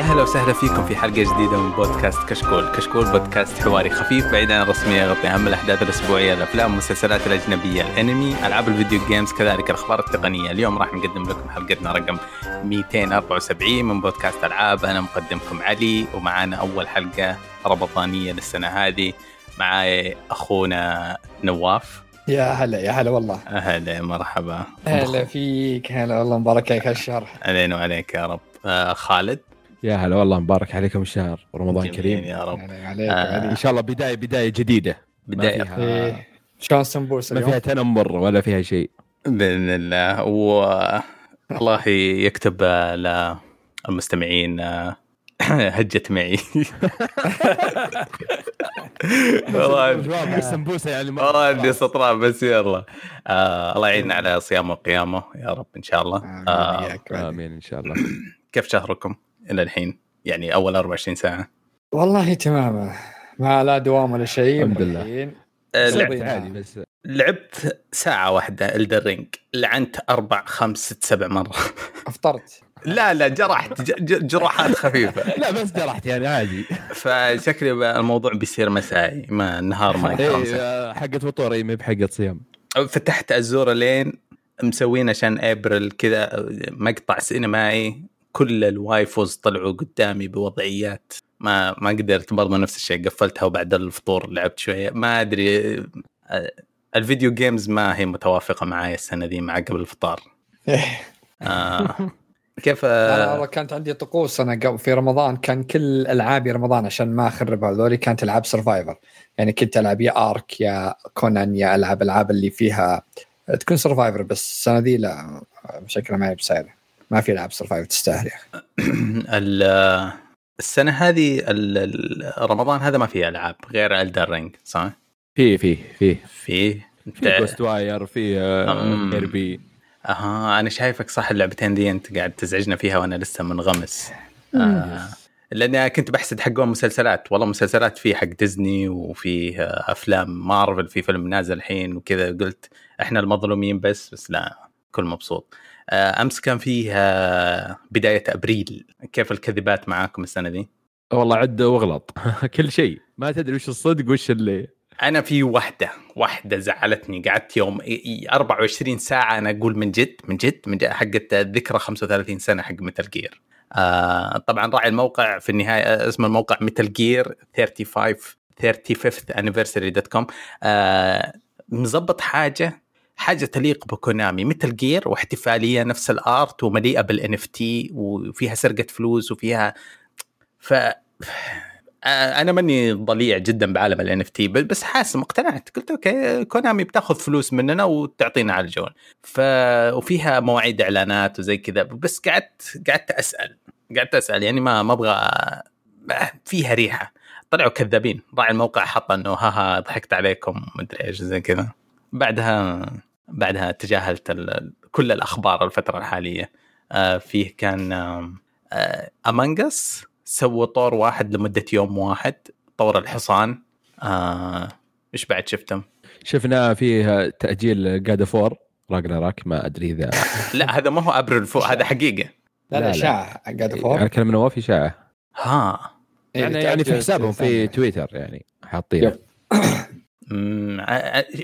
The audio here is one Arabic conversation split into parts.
يا هلا وسهلا فيكم في حلقة جديدة من بودكاست كشكول، كشكول بودكاست حواري خفيف بعيد عن الرسمية يغطي أهم الأحداث الأسبوعية، الأفلام والمسلسلات الأجنبية، الأنمي، ألعاب الفيديو جيمز، كذلك الأخبار التقنية، اليوم راح نقدم لكم حلقتنا رقم 274 من بودكاست ألعاب، أنا مقدمكم علي ومعانا أول حلقة رمضانية للسنة هذه، معاي أخونا نواف. يا هلا يا هلا والله. هلا مرحبا. هلا فيك هلا والله مبارك عليك هالشهر. علينا وعليك يا رب. آه خالد. يا هلا والله مبارك عليكم الشهر ورمضان جميل كريم. يا رب. هلا عليك آه. علي. إن شاء الله بداية بداية جديدة. ما بداية. فيها إيه. شلون سمبوس ما اليوم؟ فيها تنمر ولا فيها شيء. بإذن الله. و الله يكتب للمستمعين هجت معي. والله جواب السمبوسه يعني ما والله عندي سطران بس يلا. آه الله يعيننا على صيام وقيامه يا رب إن شاء الله. آه. آمين إن شاء الله. كيف شهركم؟ إلى الحين يعني أول 24 ساعة. والله تمام. ما لا دوام ولا شيء. الحمد لله. آه،. لعبت. عادي بس لعبت ساعة واحدة الدرينج لعنت أربع خمس ست سبع مرات. أفطرت. لا لا جرحت. ج- ج- جروحات خفيفة. لا بس جرحت يعني عادي. فشكلي الموضوع بيصير مسائي. ما النهار ما يكرم إيه حقة فطور اي ما بحقة صيام. فتحت أزورة لين مسوين عشان ابريل كذا مقطع سينمائي. كل الوايفوز طلعوا قدامي بوضعيات. ما ما قدرت برضه نفس الشيء قفلتها وبعد الفطور لعبت شوية. ما أدري آه، الفيديو جيمز ما هي متوافقة معي السنة دي مع قبل الفطار. آه كيف؟ والله كانت عندي طقوس. أنا قبل في رمضان كان كل ألعابي رمضان عشان ما أخرب هذولي كانت ألعاب survivor يعني كنت ألعب يا ارك يا كونان يا العب العاب اللي فيها تكون survivor بس السنة ذي لا شكلها ما هي بسعر. ما في العاب survivor تستاهل يا أخي. ال- السنة هذه ال- ال- رمضان هذا ما فيه ألعاب غير إلدن رينج صح؟ في في في. فيه؟ في جوست واير في. كيربي أها أنا شايفك صح اللعبتين دي أنت قاعد تزعجنا فيها وأنا لسه منغمس. آه لأني كنت بحسد حقهم مسلسلات. والله مسلسلات في حق ديزني وفي آه، أفلام مارفل في فيلم نازل الحين وكذا. قلت إحنا المظلومين بس بس لا كل مبسوط. أمس كان فيه آه، بداية أبريل. كيف الكذبات معاكم السنة دي؟ والله عد واغلط كل شيء. ما تدري وش الصدق وش اللي. أنا في واحدة واحدة زعلتني. قعدت يوم إي- إي 24 ساعة أنا أقول من جد من جد من جد حقت ذكرى 35 سنة حق Metal Gear. آه طبعا راعي الموقع في النهاية آه، اسم الموقع Metal Gear 35 35th anniversary dot com آه مظبط حاجة حاجة تليق ب Konami Metal Gear واحتفالية نفس ال art ومليئة بال NFT وفيها سرقة فلوس وفيها ف آه، أنا ماني ضليع جدا بعالم ال NFT بس حاسس اقتنعت قلت okay Konami بتاخذ فلوس مننا وتعطينا على الجول ف وفيها مواعيد إعلانات وزي كذا بس قعدت قعدت أسأل قعدت أسأل يعني ما ما أبغى فيها ريحة. طلعوا كذابين راعي الموقع حط إنه ها ها ضحكت عليكم مدري إيش زي كذا. بعدها بعدها تجاهلت ال... كل الأخبار الفترة الحالية. آه فيه كان Among Us سووا طور واحد لمدة يوم واحد طور الحصان. آه إيش بعد شفتم؟ شفنا فيه تأجيل God of War Ragnarok ما أدري إذا لا هذا ما هو April Fool هذا حقيقة. لا لا God of War اتكلم من نواف إشاعة. ها. يعني يعني في حسابهم في تويتر يعني حاطين يب. مم، ع- ع-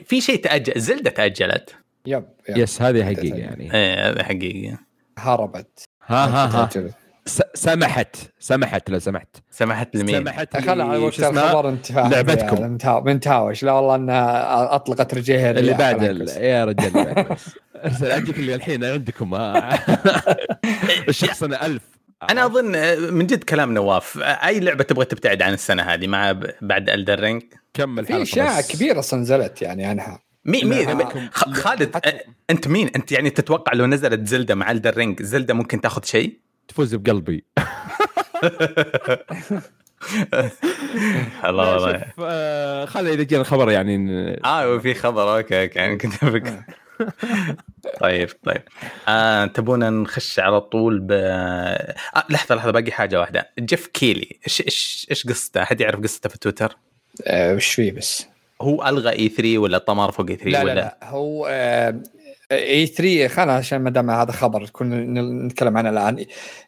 في شيء تاجل Zelda تأجلت. يب يب. يس هذه حقيقة يعني. إيه هذا حقيقة. هربت. ها ها ها. سمحت سمحت لو سمحت. سمحت لمين؟ سمحت خل على لي- وقت؟ الخبر؟ انت فاهم لعبتكم. يعني متهاوش لا والله إنها أطلقت رجيها اللي بعد يا رجال اللي بعد. بس. أرسل اجيك اللي الحين عندكم. الشخص أنا ألف. أنا أظن آه، من جد كلام نواف. آه، أي لعبة تبغى تبتعد عن السنة هذه مع بعد الدر رينج كمل في بس. كبيرة أصلا نزلت يعني عنها. مين مين خالد حتى- آه، أنت مين؟ أنت يعني تتوقع لو نزلت Zelda مع Elden Ring Zelda ممكن تاخذ شيء؟ تفوز بقلبي. الله والله شوف آه، خلي إذا جينا الخبر يعني آه في خبر. okay okay يعني كنت أفكر. طيب طيب. آه تبونا نخش على طول ب آه لحظة لحظة باقي حاجة واحدة. Geoff Keighley إيش إيش إيش قصته؟ أحد يعرف قصته في تويتر؟ آه، وش فيه بس. هو ألغى E3 ولا طمر فوق E3 لا ولا؟ لا. لا هو آه، E3 خلنا عشان ما دام هذا خبر كنا نتكلم عنه الآن.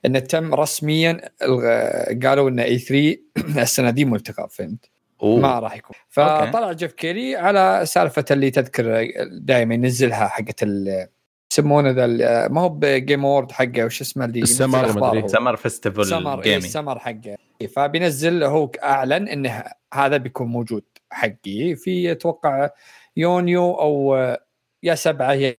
انه تم رسميا الغ- قالوا إن E3 السنة دي ملغى فهمت؟ أوه. ما راح يكون. فطلع Geoff Keighley على سالفة اللي تذكر دائما ينزلها حقت ال يسمونه ذا ما هو ب Game Award حقه وش اسمه اللي السمر مدري. هو. summer festival summer إيه gaming ال summer حقه. فبينزل هو أعلن انه هذا بيكون موجود حقي. في أتوقع يونيو أو يا سبعة يا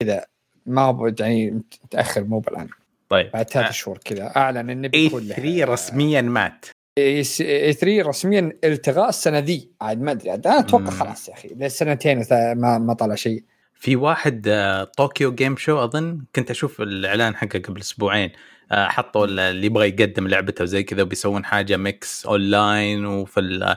كذا. ما هو يعني متأخر مو بالآن. طيب. بعد ثلاث شهور كذا. أعلن انه بيكون له- 3 رسميا مات. اي 3 رسميا التغاء السنة ذي. عاد ما أدري. أنا أتوقع. خلاص يا أخي. سنتين ما ما طلع شيء. في واحد آه، طوكيو جيم شو أظن. كنت أشوف الإعلان حقه قبل أسبوعين. آه، حطوا ال- اللي يبغى يقدم لعبته وزي كذا وبيسوون حاجة mix online وفي ال-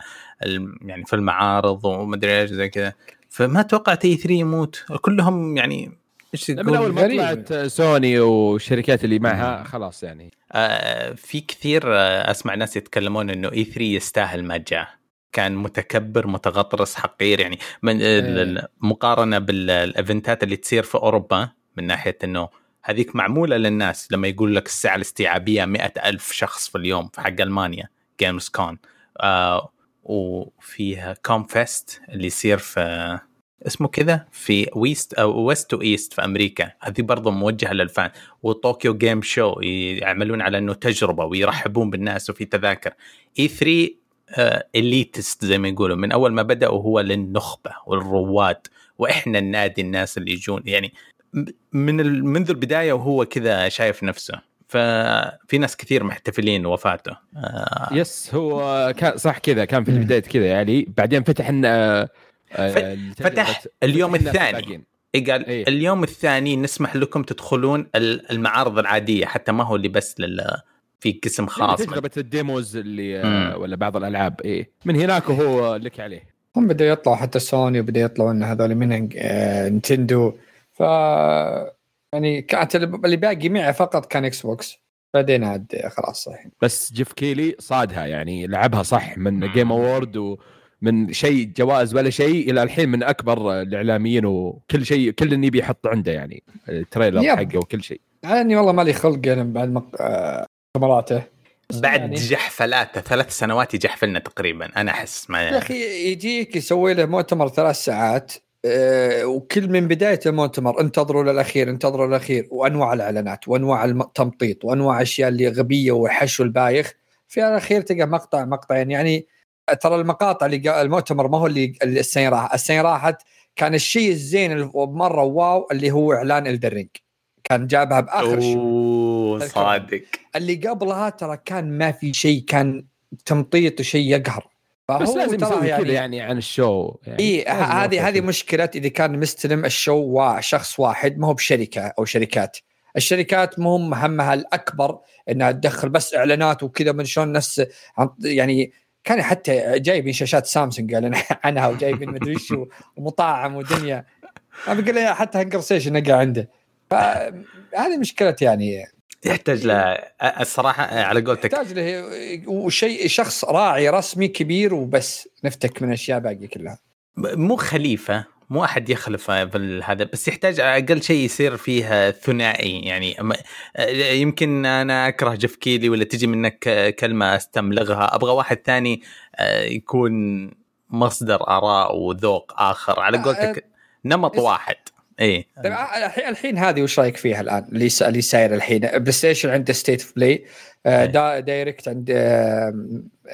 يعني في المعارض ومدري إيش زي كذا. فما توقعت E3 يموت. كلهم يعني إيش من أول ما. طلعت سوني والشركات اللي معها خلاص يعني. آه، في كثير آه، أسمع ناس يتكلمون إنه E3 يستاهل ما جاء كان متكبر متغطرس حقير يعني. من ال- ال- مقارنة بالإيفنتات اللي تصير في أوروبا من ناحية إنه هذيك معمولة للناس. لما يقول لك الساعة الاستيعابية مئة ألف شخص في اليوم في حق ألمانيا جيمز كون آه وفيها كوم فيست اللي يصير في اسمه كذا في ويست أو ويست تو إيست في أمريكا. هذه برضه موجهة للفان. وطوكيو جيم شو يعملون على إنه تجربة ويرحبون بالناس وفي تذاكر. اي 3 اليتست زي ما يقولوا. من أول ما بدأوا هو للنخبة والرواد. وإحنا النادي الناس اللي يجون. يعني من منذ البداية وهو كذا شايف نفسه. ففي ناس كثير محتفلين وفاته آه. yes هو كان صح كذا. كان في. البداية كذا يعني. بعدين فتح آه، فتح اليوم الثاني. إيه قال إيه. اليوم الثاني نسمح لكم تدخلون ال- المعارض العادية حتى ما هو اللي بس لل في قسم خاص يعني تجربة ال demos اللي مم. آه، ولا بعض الألعاب إيه من هناك وهو لك عليه هم بدأوا يطلعوا حتى سوني وبدأوا يطلعوا ان هذول من آه، Nintendo ف يعني كانت اللي باقي معي فقط كان Xbox بعدين عاد خلاص الحين بس Geoff Keighley صادها يعني لعبها صح من مم. Game Award ومن شيء جوائز ولا شيء إلى الحين من أكبر الإعلاميين وكل شيء كل اللي يبي يحط عنده يعني ال trailer yep. حقه وكل شيء. يعني والله مالي خلق يعني بعد مق... آه، مؤتمراته بس بعد يعني- جحفلاته ثلاث سنوات يجحفلنا تقريبا أنا أحس ما يا أخي يجيك يسوي له مؤتمر ثلاث ساعات آه، وكل من بدايه المؤتمر انتظروا للأخير انتظروا للأخير وأنواع الإعلانات وأنواع التمطيط وأنواع أشياء اللي غبية وحشو البايخ في الأخير تلقى مقطع مقطعين. يعني ترى المقاطع اللي قا- المؤتمر ما هو اللي اللي السنة راحت السنة راحت كان الشيء الزين مرة wow اللي هو إعلان Elden Ring كان جابها بآخر أوه صادق. اللي قبلها ترى كان ما في شيء كان تمطيط وشيء يقهر. بس لازم ترى يسوي كذا يعني عن ال show. يعني اي هذه هذه شيء. مشكلة إذا كان مستلم ال show وشخص واحد ما هو بشركة أو شركات. الشركات مو هم همها الأكبر إنها تدخل بس إعلانات وكذا من شلون نفس عن- يعني كان حتى جايبين شاشات سامسونج قال عنها وجايبين مدري شو ومطاعم ودنيا. بقول له حتى HungerStation نقع عنده. فهذه مشكلة يعني. يحتاج ل الصراحة على قولتك. يحتاج له وشيء شخص راعي رسمي كبير وبس نفتك من أشياء باقية كلها. مو خليفة مو أحد يخلف في هذا بس يحتاج أقل شيء يصير فيه ثنائي. يعني أما- يمكن أنا أكره Geoff Keighley ولا تجي منك كلمة أستملغها. أبغى واحد ثاني آه، يكون مصدر آراء وذوق آخر. على قولتك نمط واحد. إيه طيب الحين الحين هذه وش رأيك فيها الآن؟ اللي اللي صاير الحين. PlayStation عنده State of Play. دا Direct عند آه،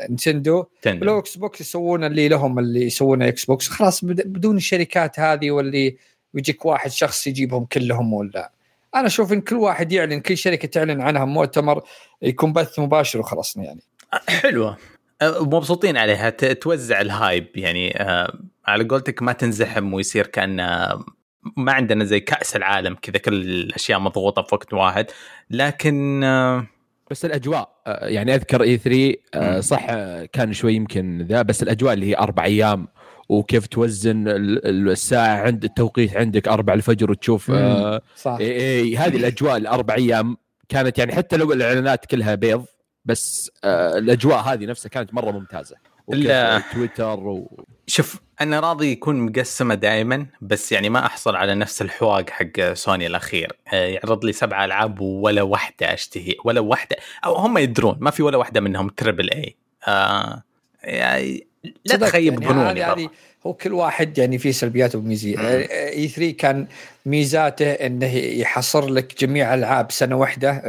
Nintendo. تندم. لو Xbox يسوون اللي لهم اللي يسوونه Xbox خلاص بد- بدون الشركات هذه واللي يجيك واحد شخص يجيبهم كلهم ولا. أنا أشوف إن كل واحد يعلن كل شركة تعلن عنها مؤتمر يكون بث مباشر وخلصنا يعني. حلوة. مبسوطين عليها توزع ال hype يعني آه، على قولتك ما تنزحم ويصير كان آه، ما عندنا زي كأس العالم كذا كل الأشياء مضغوطة في وقت واحد لكن آه، بس الأجواء آه، يعني أذكر E3 آه،. صح كان شوي يمكن ذا بس الأجواء اللي هي أربع أيام وكيف توزن ال- ال- الساعة عند التوقيت عندك أربع الفجر وتشوف. آه صح إيه إيه هذه الأجواء الأربع أيام كانت يعني حتى لو الإعلانات كلها بيض بس آه الأجواء هذه نفسها كانت مرة ممتازة. تويتر و... شوف أنا راضي يكون مقسمة دائما بس يعني ما أحصل على نفس الحواق حق سوني الأخير. آه، يعرض لي سبع ألعاب ولا واحدة أشتهي ولا واحدة أو هم يدرون ما في ولا واحدة منهم تربل اي آه يعني لا تخيب يعني ظنوني برضه. هو كل واحد يعني فيه سلبيات وميزات اي 3 كان ميزاته إنه يحصر لك جميع ألعاب سنة واحدة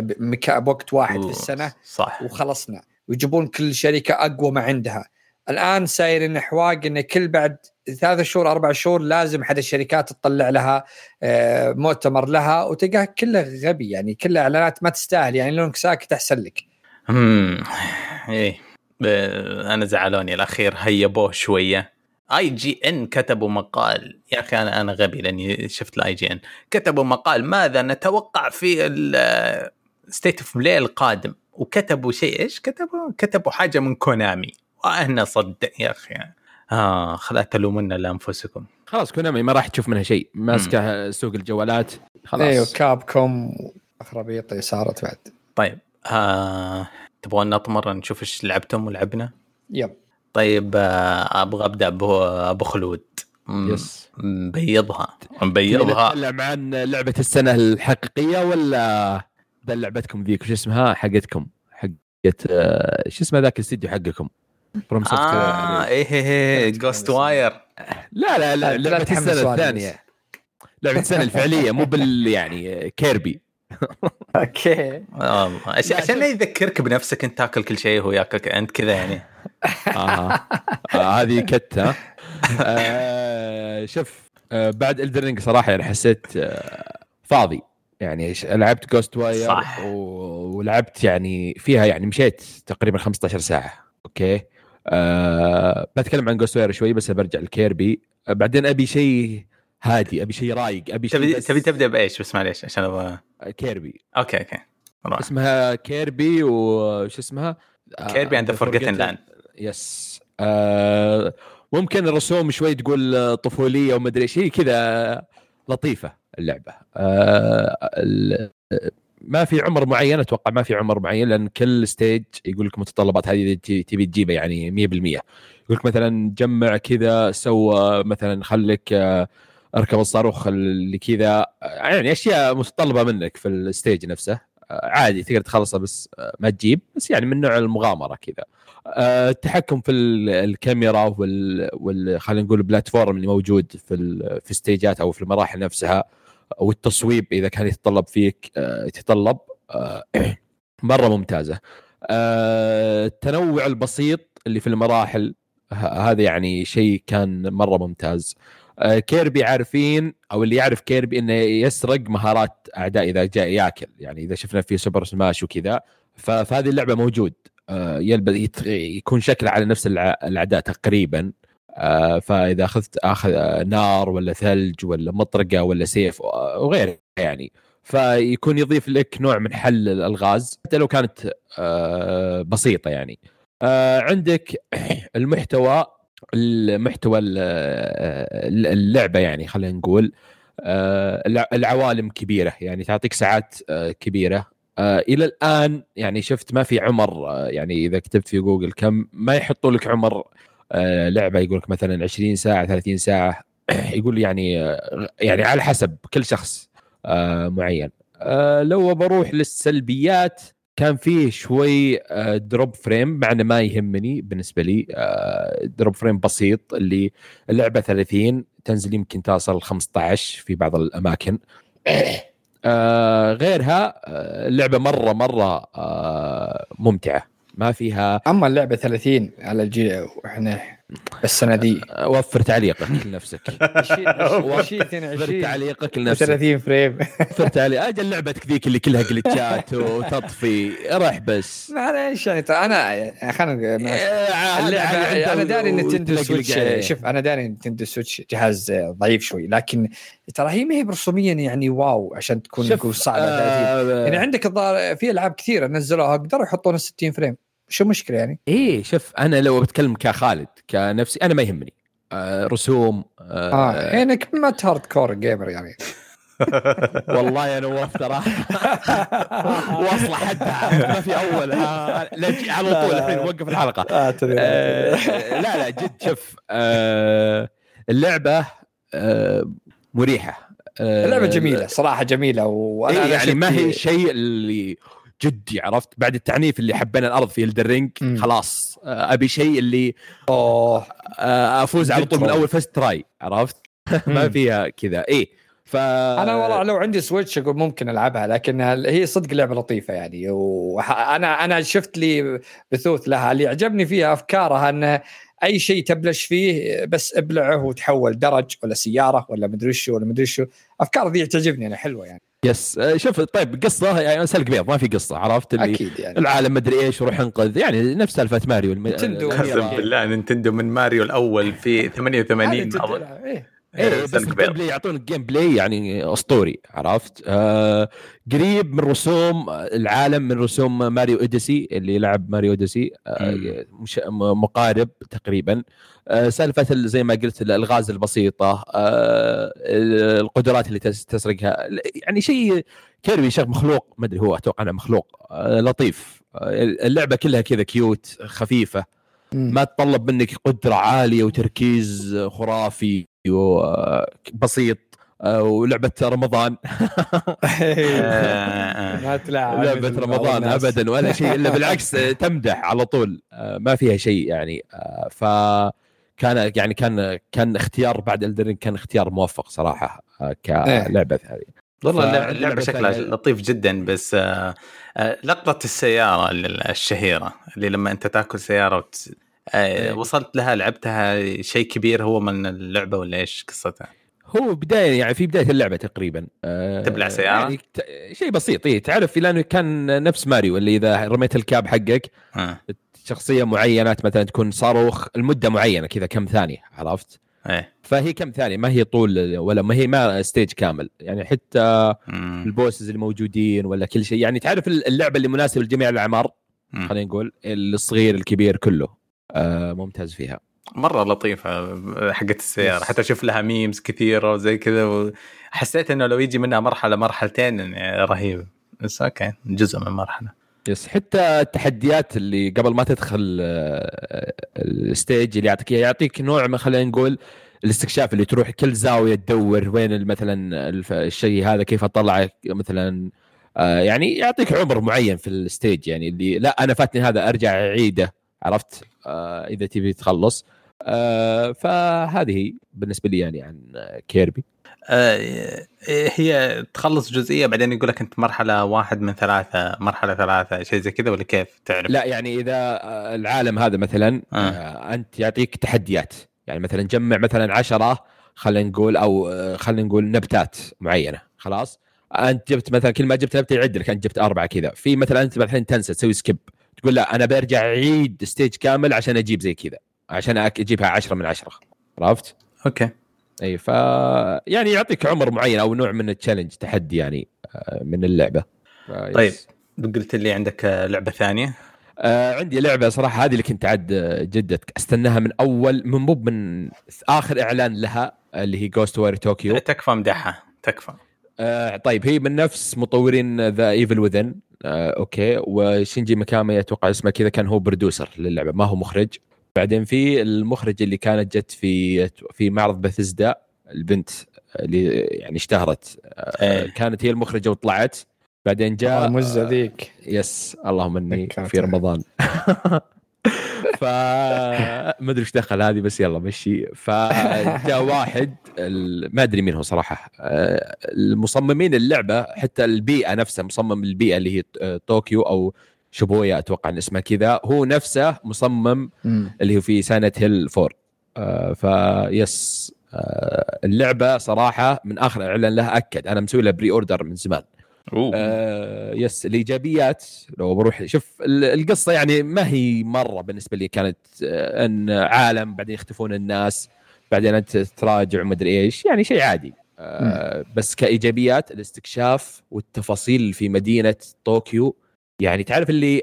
بوقت واحد في السنة صح. وخلصنا. ويجيبون كل شركة أقوى ما عندها. الآن صاير إن حواق انه كل بعد ثلاث شهور أربع شهور لازم حد الشركات تطلع لها آه، مؤتمر لها وتلقاه كله غبي يعني كله إعلانات ما تستاهل يعني لونك ساكت أحسن لك. امم إيه. أنا زعلوني الأخير هيبوه شوية. IGN كتبوا مقال. يا أخي أنا أنا غبي لأني شفت ال IGN كتبوا مقال ماذا نتوقع في State of Play القادم. وكتبوا شيء إيش؟ كتبوا كتبوا حاجة من Konami وأنا صدق يا أخي. آه خلا تلومن لأنفسكم. خلاص Konami ما راح تشوف منها شيء. ماسكة سوق الجوالات. خلاص. إيوه Cap com اخربيط صارت بعد. طيب آه تبغون نطمر نشوف إيش لعبتم ولعبنا؟ Yep. طيب آه، أبغى أبدأ أبو خلود. Yes. مبيضها. مبيضها. نتكلم عن لعبة السنة الحقيقية ولا ذا لعبتكم ذيك؟ وش اسمها؟ حقتكم. حقت آه، شو اسمه ذاك الاستديو حقكم؟ FromSoft آه إيه إيه إيه Ghostwire لا لا لا لعبه السنة. الثانية. لعبه السنة الفعلية مو بال يعني Kirby okay. آه، عشان عشان لا يذكرك بنفسك إنت تاكل كل شيء وهو ياكلك أنت كذا يعني. آه. آه هذه كت ها. آه شوف آه بعد Elden Ring صراحة يعني حسيت آه فاضي. يعني ش- لعبت Ghostwire صح. ولعبت يعني فيها يعني مشيت تقريبا 15 ساعة. Okay؟ آه بتكلم عن Ghostwire شوي بس برجع ل Kirby. آه بعدين أبي شيء هادي أبي شيء رايق أبي شيء تبي بس- تبي تبدأ بإيش؟ بس معليش عشان أبغى Kirby. Okay okay. روح. اسمها Kirby وش اسمها؟ Kirby and the Forgotten Land yes آه ممكن الرسوم شوي تقول آه، طفولية ومدري إيش هي كذا لطيفة اللعبة. آه ما في عمر معين أتوقع ما في عمر معين لأن كل stage يقول لك متطلبات هذه تبي تجيبها يعني 100% يقول لك مثلا جمع كذا سوى مثلا خليك آه، اركب الصاروخ اللي كذا آه، يعني أشياء متطلبة منك في ال stage نفسه. آه، عادي تقدر تخلصها بس ما تجيب بس يعني من نوع المغامرة كذا. التحكم في ال- الكاميرا وال, وال... خلينا نقول ال platform اللي موجود في. في stage ات أو في المراحل نفسها. والتصويب إذا كان يتطلب فيك آه، يتطلب آه، مرة ممتازة. آه، التنوع البسيط اللي في المراحل هذا يعني شيء كان مرة ممتاز. Kirby عارفين أو اللي يعرف Kirby إنه يسرق مهارات أعداء إذا جاء ياكل. يعني إذا شفنا في Super Smash وكذا فهذه اللعبة موجود. يلبس يكون شكله على نفس الأعداء تقريبا. فإذا أخذت آخذ آه، نار ولا ثلج ولا مطرقة ولا سيف آه، وغيره يعني. فيكون يضيف لك نوع من حل الألغاز حتى لو كانت آه، بسيطة يعني. آه، عندك المحتوى المحتوى ال- ال- اللعبة يعني خلينا نقول. آه، الع- العوالم كبيرة يعني تعطيك ساعات آه، كبيرة. آه، إلى الآن يعني شفت ما في عمر آه، يعني إذا كتبت في جوجل كم ما يحطوا لك عمر آه، لعبة يقول لك مثلا 20 ساعة 30 ساعة. يقول يعني آه، يعني على حسب كل شخص آه، معين. آه، لو بروح للسلبيات كان فيه شوي آه، drop frame مع ما يهمني بالنسبة لي. آه، drop frame بسيط اللي اللعبة 30 تنزل يمكن تصل 15 في بعض الأماكن. آه، غيرها آه، اللعبة مرة مرة آه، ممتعة. ما فيها. أما اللعبة 30 على الجيل وإحنا السنة دي. آه، وفر تعليقك لنفسك. وفر 22 تعليقك لنفسك. 30 frame. وفر تعليق. أجل لعبتك ذيك اللي كلها glitch ات وتطفي. راح بس. معليش يعني ترى انا خلينا آه، أنا داري إن Nintendo Switch. شوف أنا داري إن Nintendo Switch جهاز ضعيف شوي لكن ترى هي ما هي برسوميا يعني واو عشان تكون نقول صعبه 30 آه، يعني عندك الظاهر في ألعاب كثيرة نزلوها قدروا يحطون 60 frame. شو مشكله يعني؟ إيه شوف أنا لو بتكلم كخالد كنفسي أنا ما يهمني. آه رسوم آه آه إنك ما hardcore gamer يعني. والله يا نواف ترى. واصلة حدها ما في أول. آه على طول الحين وقف الحلقة. آه آه لا لا جد شوف آه اللعبة آه، مريحة. آه، اللعبة جميلة صراحة جميلة وأنا إيه يعني ما هي الشيء اللي جدي عرفت؟ بعد التعنيف اللي حبينا الأرض في Elden Ring. خلاص. آه، أبي شيء اللي أوه آه، أفوز على طول من أول first try عرفت؟ ما. فيها كذا. إيه ف أنا والله لو عندي Switch أقول ممكن ألعبها لكن هي صدق لعبة لطيفة يعني. وأنا أنا شفت لي بثوث لها. اللي عجبني فيها أفكارها ان أي شيء تبلش فيه بس ابلعه وتحول درج ولا سيارة ولا مدري شو ولا مدري شو. أفكار ذي تعجبني أنا حلوة يعني. yes آه، شوف طيب قصة يعني سلق بيض ما في قصة عرفت اللي أكيد يعني العالم مدري إيش وروح انقذ يعني نفس سالفة ماريو الم... نتندو. آه، قسم. بالله نينتندو من ماريو الأول في هذه 88 تدل- أظن إيه. إيه بس سلق ال gameplay يعطونك gameplay يعني أسطوري عرفت؟ آه قريب من رسوم العالم من رسوم ماريو أوديسي اللي يلعب ماريو أوديسي آه مش مقارب تقريبا. آه سالفة ال- زي ما قلت الألغاز البسيطة آه القدرات اللي تس- تسرقها. يعني شيء كيربي شيء مخلوق ما أدري هو أتوقع إنه مخلوق آه لطيف. آه اللعبة كلها كذا cute خفيفة. ما تطلب منك قدرة عالية وتركيز خرافي. وبسيط ولعبة رمضان. آه، ما تلعب. لعبة رمضان. ابدا ولا شيء إلا بالعكس تمدح على طول. آه، ما فيها شيء يعني. آه، ف كان يعني كان كان اختيار بعد الدرين كان اختيار موفق صراحة آه، كلعبة هذه. والله اللعبة شكلها لطيف جدا بس آه، آه، لقطة السيارة ال- الشهيرة اللي لما أنت تأكل سيارة وت... آه، إيه. وصلت لها لعبتها شيء كبير هو من اللعبة ولا إيش قصتها؟ هو بداية يعني في بداية اللعبة تقريبا آه، تبلع؟ يعني ت- شيء بسيط إيه تعرف لأنه كان نفس ماريو اللي إذا رميت ال cap حقك آه. شخصية معينة مثلا تكون صاروخ المده معينة كذا كم ثانية عرفت؟ إيه فهي كم ثانية ما هي طول ولا ما هي ما stage كامل يعني حتى مم. ال bosses الموجودين ولا كل شيء يعني تعرف اللعبة اللي مناسبة لجميع الأعمار. خلينا نقول الصغير الكبير كله ممتاز فيها. مرة لطيفة حقت السيارة. حتى أشوف لها memes كثيرة وزي كذا وحسيت إنه لو يجي منها مرحلة مرحلتين يعني رهيب. بس أوكي جزء من مرحلة. yes حتى التحديات اللي قبل ما تدخل آه، ال stage اللي يعطيك يعطيك نوع من خلينا نقول الاستكشاف اللي تروح كل زاوية تدور وين مثلا الشيء هذا كيف اطلع مثلا آه، يعني يعطيك عمر معين في الستيج يعني اللي لا أنا فاتني هذا أرجع أعيده. عرفت آه، إذا تبي تخلص آه، فهذه بالنسبة لي يعني عن كيربي آه، هي تخلص جزئية بعدين يقول لك أنت مرحلة واحد من ثلاثة مرحلة ثلاثة شيء زي كذا ولا كيف تعرف؟ لا يعني إذا آه، العالم هذا مثلا آه. آه. أنت يعطيك تحديات يعني مثلا جمع مثلا عشرة خلينا نقول أو آه، خلينا نقول نبتات معينة خلاص أنت جبت مثلا كل ما جبت نبتة يعد لك أنت جبت أربعة كذا في مثلا أنت الحين تنسى تسوي skip تقول لا أنا برجع اعيد stage كامل عشان أجيب زي كذا عشان أجيبها عشرة من عشرة. عرفت؟ okay. إي ف يعني يعطيك عمر معين أو نوع من ال challenge تحدي يعني آه، من اللعبة. طيب. قلت لي عندك لعبة ثانية؟ آه عندي لعبة صراحة هذه اللي كنت عاد جدا استناها من أول من مو من آخر إعلان لها اللي هي Ghostwire Tokyo تكفى مدحها تكفى. آه طيب هي من نفس مطورين The Evil Within آه okay. وشينجي ميكامي أتوقع اسمه كذا كان هو producer للعبة ما هو مخرج. بعدين في المخرج اللي كانت جت في في معرض بثزدا البنت اللي يعني اشتهرت. آه إيه. كانت هي المخرجة وطلعت. بعدين جاء آه، مزه ذيك. yes اللهم إني. في رمضان. ف ما أدري إيش دخل هذه بس يلا مشي. فجاء واحد ما أدري مين هو صراحة. آه، المصممين اللعبة حتى البيئة نفسها مصمم البيئة اللي هي آه، طوكيو أو شيبويا أتوقع إن اسمها كذا. هو نفسه مصمم مم. اللي هو في Silent Hill 4 آه فيس اللعبة صراحة من آخر إعلان لها أكد. أنا مسوي لها pre-order من زمان. أوه. آه yes الإيجابيات لو بروح شوف ال- القصة يعني ما هي مرة بالنسبة لي كانت آه أن عالم بعدين يختفون الناس بعدين أنت تراجع ومدري إيش يعني شيء عادي. آه بس كإيجابيات الاستكشاف والتفاصيل في مدينة طوكيو يعني تعرف اللي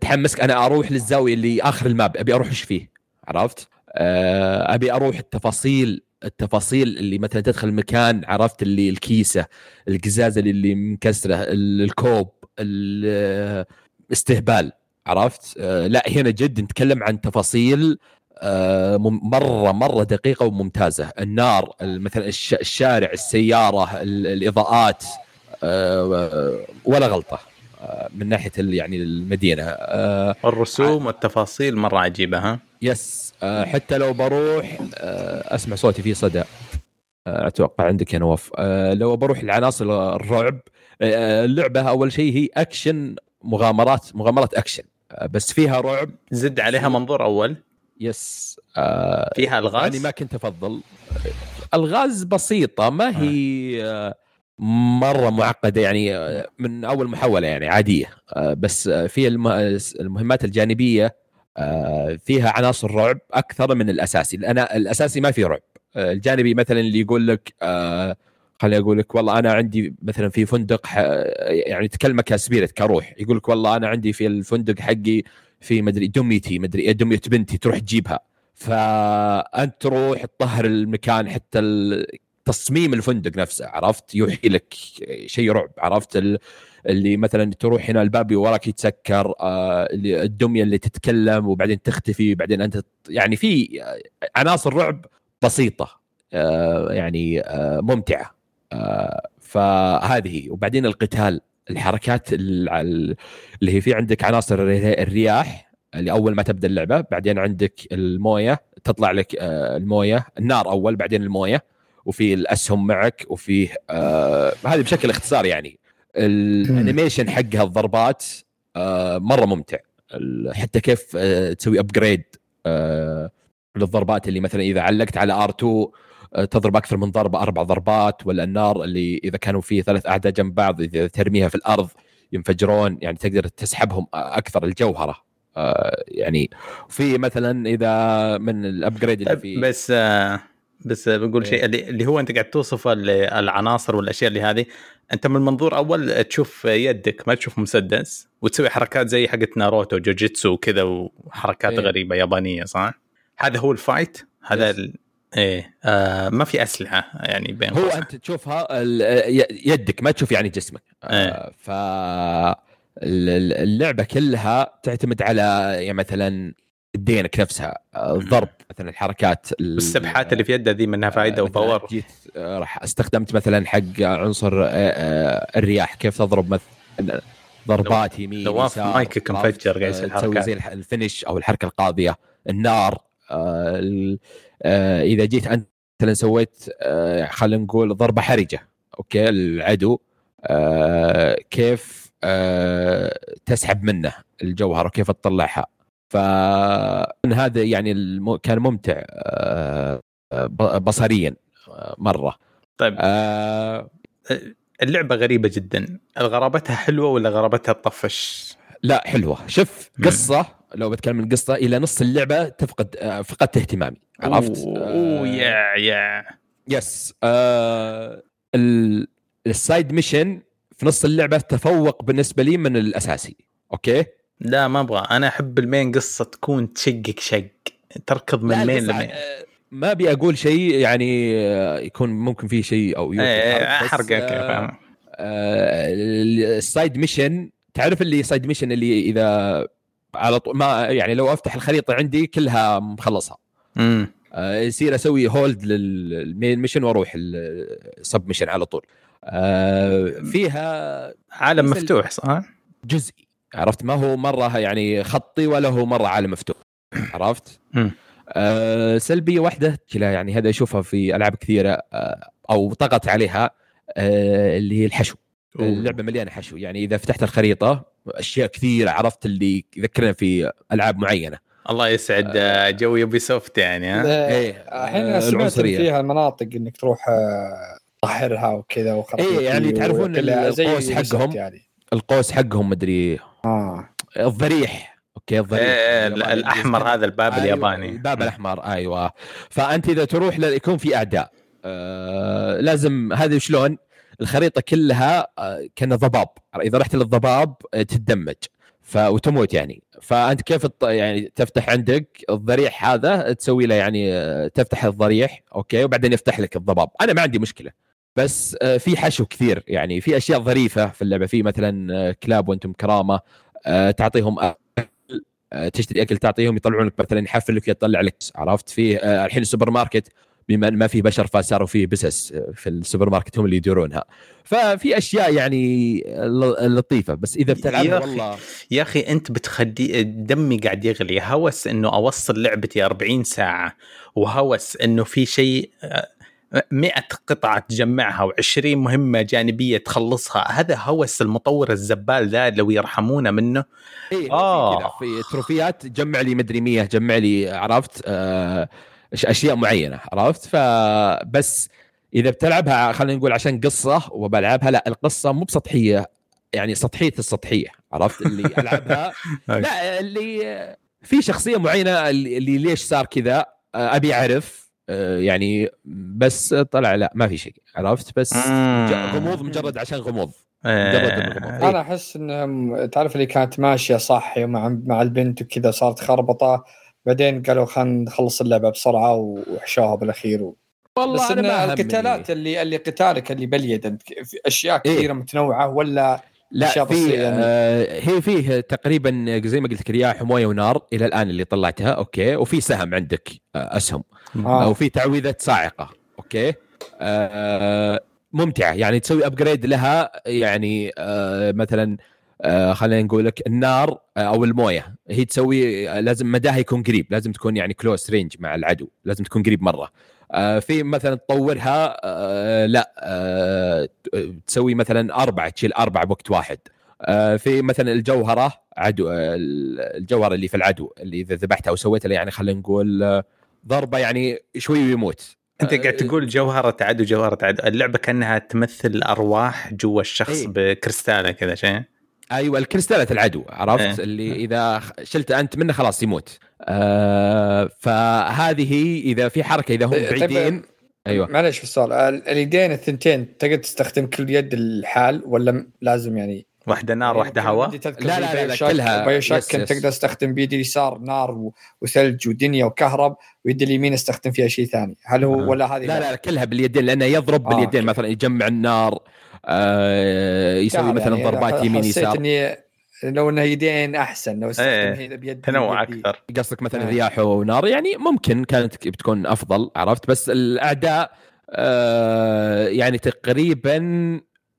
تحمسك أنا أروح للزاوية اللي آخر الماب أبي أروح إيش فيه؟ عرفت؟ آه أبي أروح التفاصيل التفاصيل اللي مثلا تدخل مكان عرفت اللي الكيسة القزازة اللي مكسرة ال- الكوب الاستهبال عرفت؟ آه لا هنا جد نتكلم عن تفاصيل آه، مره مرة دقيقة وممتازة. النار ال- مثلا الش- الشارع السيارة ال- الإضاءات آه، ولا غلطة من ناحية يعني المدينة. الرسوم والتفاصيل مرة عجيبة ها؟ يس. حتى لو بروح آه، أسمع صوتي فيه صدى. آه، أتوقع عندك يا نواف. آه، لو بروح لعناصر الرعب آه، اللعبة أول شيء هي أكشن مغامرات مغامرات أكشن. آه، بس فيها رعب. زد عليها منظور أول. yes. آه، فيها الغاز؟ يعني ما كنت أفضل. الغاز بسيطة ما هي آه، مرة معقدة يعني آه، من أول محاولة يعني عادية. آه، بس آه، في الم- المهمات الجانبية آه، فيها عناصر رعب أكثر من الأساسي. لأن الأساسي ما فيه رعب. آه، الجانبي مثلا اللي يقول لك آه، خليني أقول لك والله أنا عندي مثلا في فندق يعني تكلمك كسبيرت كروح يقول لك والله أنا عندي في الفندق حقي في مدري دميتي مدري إيه دمية بنتي تروح تجيبها. فأنت تروح تطهر المكان حتى تصميم الفندق نفسه عرفت؟ يوحي لك شيء رعب عرفت؟ اللي مثلا تروح هنا الباب وراك يتسكر آه، اللي الدمية اللي تتكلم وبعدين تختفي بعدين أنت يعني في عناصر رعب بسيطة آه، يعني آه، ممتعة آه، فهذه. وبعدين القتال الحركات ال- اللي هي في عندك عناصر الري- الرياح اللي أول ما تبدأ اللعبة بعدين عندك الموية تطلع لك آه، الموية النار أول بعدين الموية وفي الأسهم معك وفي آه هذه بشكل اختصار يعني. الانيميشن حقها الضربات آه مرة ممتع. حتى كيف آه تسوي upgrade آه للضربات اللي مثلا إذا علقت على R2 آه تضرب أكثر من ضربة أربع ضربات ولا النار اللي إذا كانوا في ثلاث أعداء جنب بعض إذا ترميها في الأرض ينفجرون يعني تقدر تسحبهم أكثر الجوهرة. يعني في مثلا إذا من ال upgrade اللي طيب في بس آه، بس بقول إيه. شيء اللي اللي هو أنت قاعد توصف ال- العناصر والأشياء اللي هذه أنت من منظور أول تشوف يدك ما تشوف مسدس وتسوي حركات زي حقت ناروتو جوجيتسو وكذا وحركات إيه. غريبة يابانية صح؟ هذا هو ال fight هذا. ال... إيه آه ما في أسلحة يعني بين هو. أنت تشوفها يدك ما تشوف يعني جسمك إيه. آه، ف ال- ال- اللعبة كلها تعتمد على يعني مثلا يدينك نفسها آه، الضرب مثلا الحركات ال- والسبحات اللي في يده ذي منها فائدة آه، مثلاً وباور جيت آه، راح استخدمت مثلا حق عنصر آه، آه، الرياح كيف تضرب مثلا ضربات يمين نواف مايكك؟ مفجر قاعد آه، حركات. زي الفينش أو الحركة القاضية النار آه، ال- آه، إذا جيت أنت مثلا سويت آه، خلينا نقول ضربة حرجة أوكي العدو آه، كيف آه، تسحب منه الجوهره وكيف تطلعها فهذا يعني الم- كان ممتع آه، بصريا آه، مرة. طيب. آه، اللعبة غريبة جدا. غرابتها حلوة ولا غرابتها تطفش؟ لا حلوة. شوف. قصة لو بتكلم من قصة إلى نص اللعبة تفقد فقدت اهتمامي. عرفت؟ أوه أوه، يا يا. yes. آه ال- ال side mission في نص اللعبة تفوق بالنسبة لي من الأساسي. Okay؟ لا ما أبغى. أنا أحب ال main قصة تكون تشقك شق. تركض من القصة، ال main. ما أبي أقول شيء يعني آه، يكون ممكن فيه شيء أو الحرب، بس، حرقك آه، آه، ال side mission تعرف اللي side mission اللي إذا على طول ما يعني لو أفتح الخريطة عندي كلها مخلصها. امم آه، يصير أسوي hold لل main mission وأروح ال sub mission على طول. آه، فيها عالم مفتوح صح؟ جزئي. عرفت؟ ما هو مرة يعني خطي ولا هو مرة عالم مفتوح. عرفت. آه سلبية واحدة كلا يعني هذا أشوفها في ألعاب كثيرة آه أو طغت عليها آه اللي هي الحشو. أوه. اللعبة مليانة حشو. يعني إذا فتحت الخريطة أشياء كثيرة عرفت اللي يذكرنا في ألعاب معينة. الله يسعد آه، جو Ubisoft يعني ها؟ إيه، الحين آه، سمعت. فيها مناطق إنك تروح آه، تطهرها وكذا وخريطتي إيه، يعني تعرفون القوس حقهم؟ يعني. القوس حقهم مدري آه. الضريح. okay الضريح. إيه، الياباني. الأحمر هذا الباب أيوة، الياباني. الباب الأحمر أيوه. فأنت إذا تروح ل- يكون في أعداء. آه لازم هذا شلون؟ الخريطة كلها آه كان ضباب. إذا رحت للضباب آه، تتدمج. ف وتموت يعني. فأنت كيف الط- يعني تفتح عندك الضريح هذا؟ تسوي له يعني آه، تفتح الضريح. okay وبعدين يفتح لك الضباب. أنا ما عندي مشكلة. بس آه، في حشو كثير. يعني في أشياء ظريفة في اللعبة. في مثلا آه، كلاب وأنتم بكرامة آه، تعطيهم أكل، تشتري أكل تعطيهم يطلعون لك مثلا يحفر لك يطلع لك عرفت؟ في الحين السوبر ماركت بما ما في بشر فصاروا في بسس في السوبر ماركت هم اللي يديرونها. ففي أشياء يعني لطيفة. بس إذا يا بتلعبها. والله. يا أخي أنت بتخدي دمي قاعد يغلي. هوس إنه أوصل لعبتي 40 ساعة وهوس إنه في شيء 100 قطعة تجمعها و20 مهمة جانبية تخلصها. هذا هوس المطور الزبال ذا لو يرحمونا منه. إيه آه. في تروفيات جمع لي مدري 100 جمع لي عرفت؟ آه أشياء معينة عرفت؟ فبس إذا بتلعبها خلينا نقول عشان قصة وبلعبها لا القصة مو بسطحية يعني سطحية السطحية عرفت؟ اللي ألعبها. لا اللي في شخصية معينة اللي ليش صار كذا؟ آه، أبي أعرف. يعني بس طلع لا ما في شيء عرفت بس ج- غموض مجرد عشان غموض مجرد الغموض. أنا أحس إنهم تعرف اللي كانت ماشية صح مع مع البنت وكذا صارت خربطة بعدين قالوا خلينا نخلص اللعبة بسرعة وحشوها بالأخير و... والله بس أنا إن ما همني. القتالات اللي اللي قتالك اللي باليد أشياء إيه. كثيرة متنوعة ولا لا في يعني. آه هي فيه تقريبا زي ما قلت لك رياح ومويه ونار إلى الآن اللي طلعتها okay؟ وفي سهم عندك آه أسهم. آه. أو في تعويذة صاعقة okay؟ آه ممتعة. يعني تسوي upgrade لها يعني آه مثلا آه خلينا نقول لك النار آه أو الموية. هي تسوي آه لازم مداها يكون قريب. لازم تكون يعني close range مع العدو. لازم تكون قريب مرة. في مثلا تطورها آه لا آه تسوي مثلا أربعة تشيل أربعة بوقت واحد. آه في مثلا الجوهرة عدو آه الجوهرة اللي في العدو اللي إذا ذبحتها أو سويتها يعني خلينا نقول آه ضربة يعني شوي ويموت. أنت قاعد آه، تقول جوهرة عدو جوهرة عدو اللعبة كأنها تمثل أرواح جوا الشخص إيه. بكريستاله كذا شيء؟ أيوه الكريستالات العدو عرفت؟ إيه. اللي إذا شلت أنت منه خلاص يموت. آه فهذه إذا في حركة إذا هم طيب- بعيدين. أيوه. معلش في السؤال. ال- اليدين الثنتين تقدر تستخدم كل يد لحال ولا م- لازم يعني؟ واحدة نار واحدة هواء؟ لا لا- لا- لا، كلها- BioShock كنت. تقدر تستخدم بيد اليسار نار وثلج ودنيا وكهرب ويد اليمين استخدم فيها شيء ثاني. هل هو آه. ولا هذه لا لا كلها باليدين لأنه يضرب آه، باليدين. okay. مثلا يجمع النار آه يسوي يعني مثلا أنا ضربات يمين حسيت يسار اني لو انها يدين أحسن لو استخدم إيه، هنا بيد تنوع. أكثر قصدك مثلا آه. رياح ونار يعني ممكن كانت بتكون أفضل عرفت بس الأعداء آه يعني تقريبا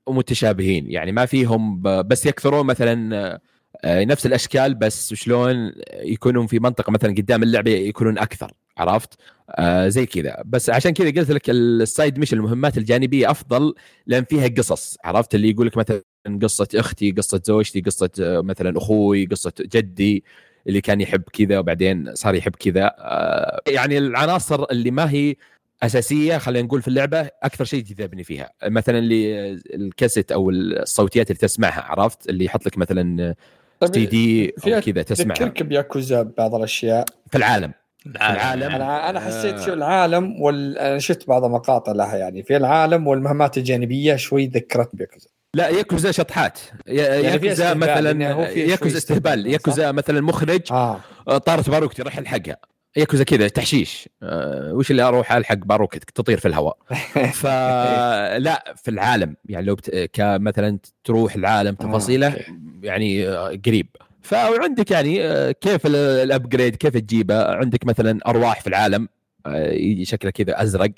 متشابهين يعني ما فيهم بس يكثرون مثلا آه، نفس الأشكال بس شلون يكونون في منطقة مثلا قدام اللعبة يكونون أكثر عرفت؟ آه زي كذا. بس عشان كذا قلت لك ال side mission المهمات الجانبية أفضل لأن فيها قصص. عرفت؟ اللي يقول لك مثلا قصة أختي قصة زوجتي قصة آه، مثلا أخوي قصة جدي اللي كان يحب كذا وبعدين صار يحب كذا. آه، يعني العناصر اللي ما هي أساسية خلينا نقول في اللعبة أكثر شيء جذبني فيها. مثلا اللي الكاسيت أو الصوتيات اللي تسمعها عرفت؟ اللي يحط لك مثلا طيب، سي دي كذا تسمعها. تذكرك بياكوزا بعض الأشياء. في العالم. العالم. العالم. أنا أنا حسيت آه. شو العالم وال... أنا شفت بعض المقاطع لها يعني. في العالم والمهمات الجانبية شوي ذكرتني بياكوزا. لا ياكوزا شطحات. يعني في ياكوزا استهبال، مثلا في ياكوزا استهبال ياكوزا مثلا مخرج آه. طارت باروكتي راح الحقها ياكوزا كذا تحشيش. آه، وش اللي أروح ألحق باروكتك تطير في الهواء. فلا في العالم. يعني لو بت... كمثلا تروح العالم آه، تفاصيله. يعني آه، قريب. فعندك يعني آه، كيف ال- ال upgrade كيف تجيبه عندك مثلا أرواح في العالم آه، يجي شكله كذا أزرق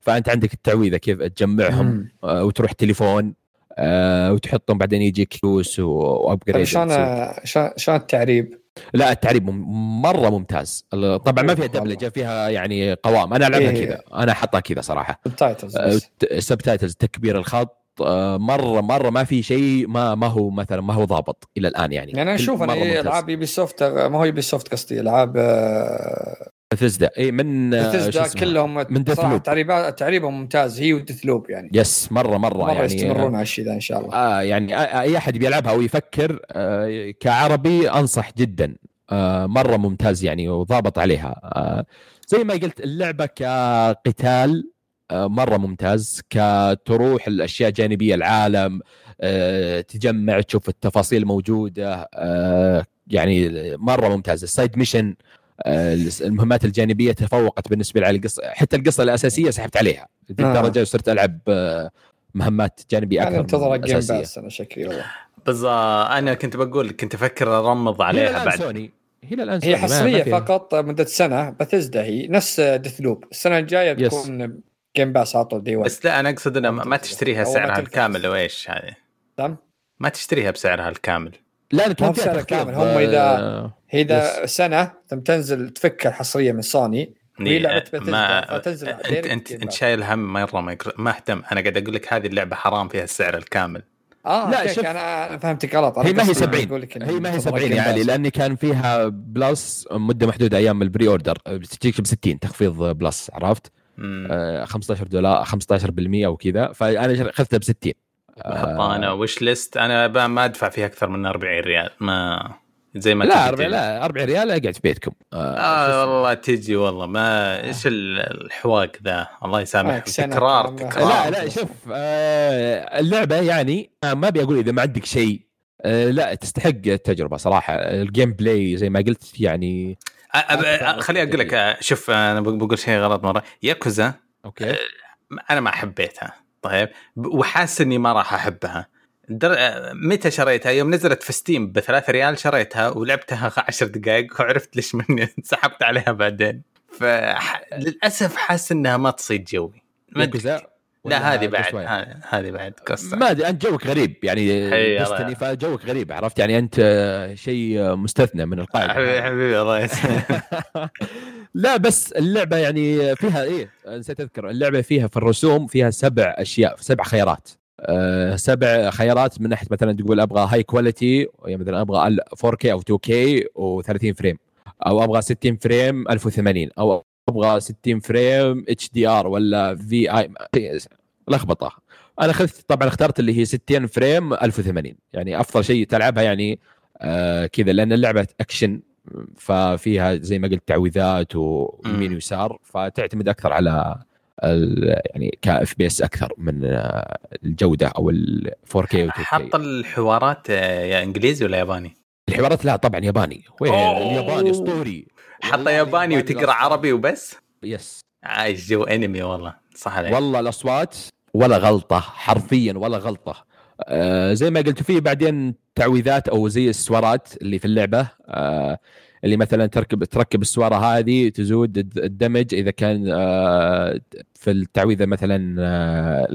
فأنت عندك التعويذة كيف تجمعهم. آه، وتروح تليفون وتحطهم بعدين يجيك فلوس طيب و upgrade شلون شلون شلون التعريب؟ لا التعريب مرة ممتاز طبعا ما فيها. دبلجة فيها يعني قوام أنا ألعبها إيه. كذا أنا حطها كذا صراحة ال titles بس subtitles تكبير الخط مره مرة ما في شيء ما ما هو مثلا ما هو ضابط إلى الآن يعني يعني أنا أشوف أنا مرة إيه. ألعاب Ubisoft ما هو Ubisoft قصدي ألعاب آه، بثزدا اي من آه، بثزدا؟ كلهم من صراحة. تعريبات تعريبهم ممتاز هي و Deathloop يعني yes مره مرة, مرة يعني يستمرون على الشيء ذا إن شاء الله آه يعني آه، أي أحد بيلعبها أو يفكر آه كعربي أنصح جدا آه مرة ممتاز يعني وضابط عليها آه زي ما قلت اللعبة كقتال آه مرة ممتاز كتروح الأشياء جانبيه العالم آه تجمع تشوف التفاصيل موجودة آه يعني مرة ممتاز ال side mission آه المهمات الجانبية تفوقت بالنسبة لي على القصة حتى القصة الأساسية سحبت عليها آه. لدرجه صرت ألعب آه مهمات جانبية يعني أكثر انتظر من ال Game Pass أنا شكلي والله بس آه، أنا كنت بقول كنت أفكر أرمض هي عليها الآن بعد سوني هي الآن هي حصرية. فقط مدة سنة بثزدا هي نفس Deathloop السنة الجاية yes. Game Pass على طول day 1 بس لا أنا أقصد انها ما تشتريها سعرها. الكامل أو إيش هذه تمام ما تشتريها بسعرها الكامل. لا ما كان هو فيها بسعر تخفيض، كامل، هم إذا- آه، هي اذا سنة ثم تنزل تفك الحصرية من سوني وهي لعبة بثزدا ما فتنزل انت أنت انت. شايل هم مره ما, يقر- ما أهتم. أنا قاعد أقول لك هذه اللعبة حرام فيها السعر الكامل. آه لا، شوف. أنا أنا فهمتك غلط. هي ما هي قصدي 70 أقول لك إن هي ما هي تعتبر 70 Game يا علي Pass. لأن كان فيها بلس مدة محدودة أيام البري أوردر. تجيك ب 60 تخفيض بلس عرفت؟ مم. آه، 15 دولار 15% وكذا فأنا اخذتها ب 60 حطها أنا وش ليست أنا ب- ما أدفع فيها أكثر من 40 ريال ما زي ما لا تجي 40 تجي. لا 40 ريال أقعد في بيتكم. آه، آه والله تجي والله ما إيش ال- الحواق ذا؟ الله يسامحك تكرار. تكرار. لا لا شوف آه، اللعبة يعني آه، ما أبي أقول إذا ما عندك شيء آه، لا تستحق التجربة صراحة. ال gameplay زي ما قلت يعني خليني أقول لك آه، شوف أنا بق- بقول شيء غلط مرة. Yakuza okay. أنا ما حبيتها. طيب؟ وحاسس إني ما راح أحبها. در... آه، متى شريتها؟ يوم نزلت في Steam ب 3 ريال شريتها ولعبتها 10 دقائق وعرفت ليش مني سحبت عليها بعدين. فللاسف حاسس إنها ما تصيد جوي. ما لا هذه بعد. هذه بعد. قصه ما أدري أنت جوك غريب يعني دستني. فجوك غريب عرفت؟ يعني أنت شيء مستثنى من حبيبي القاعده حبيبي الله يسلمك. لا بس اللعبة يعني فيها إيه نسيت أذكر. اللعبة فيها في الرسوم فيها سبع أشياء سبع خيارات. أه سبع خيارات من ناحية مثلا تقول أبغى هاي كواليتي يعني مثلا أبغى ال 4K أو 2K و30 frame أو أبغى 60 frame 1080 أو أبغى 60 frame HDR ولا في آي لخبطة أنا اخذت طبعا اخترت اللي هي 60 frame 1080 يعني أفضل شيء تلعبها يعني آه كذا لأن اللعبة أكشن ففيها زي ما قلت تعويذات ويمين. ويسار فتعتمد أكثر على يعني كا FPS أكثر من آه، الجودة أو ال 4K و 2K حط الحوارات آه، يا إنجليزي ولا ياباني؟ الحوارات لا طبعا ياباني وين. الياباني أسطوري حط والله ياباني وتقرأ عربي وبس؟ yes. عايش جو انمي والله صح عليك. والله الأصوات ولا غلطة حرفيا ولا غلطة. آه زي ما قلت فيه بعدين تعويذات أو زي السوارات اللي في اللعبة. آه اللي مثلا تركب تركب السوارة هذه تزود ال- ال damage إذا كان آه في التعويذة مثلا آه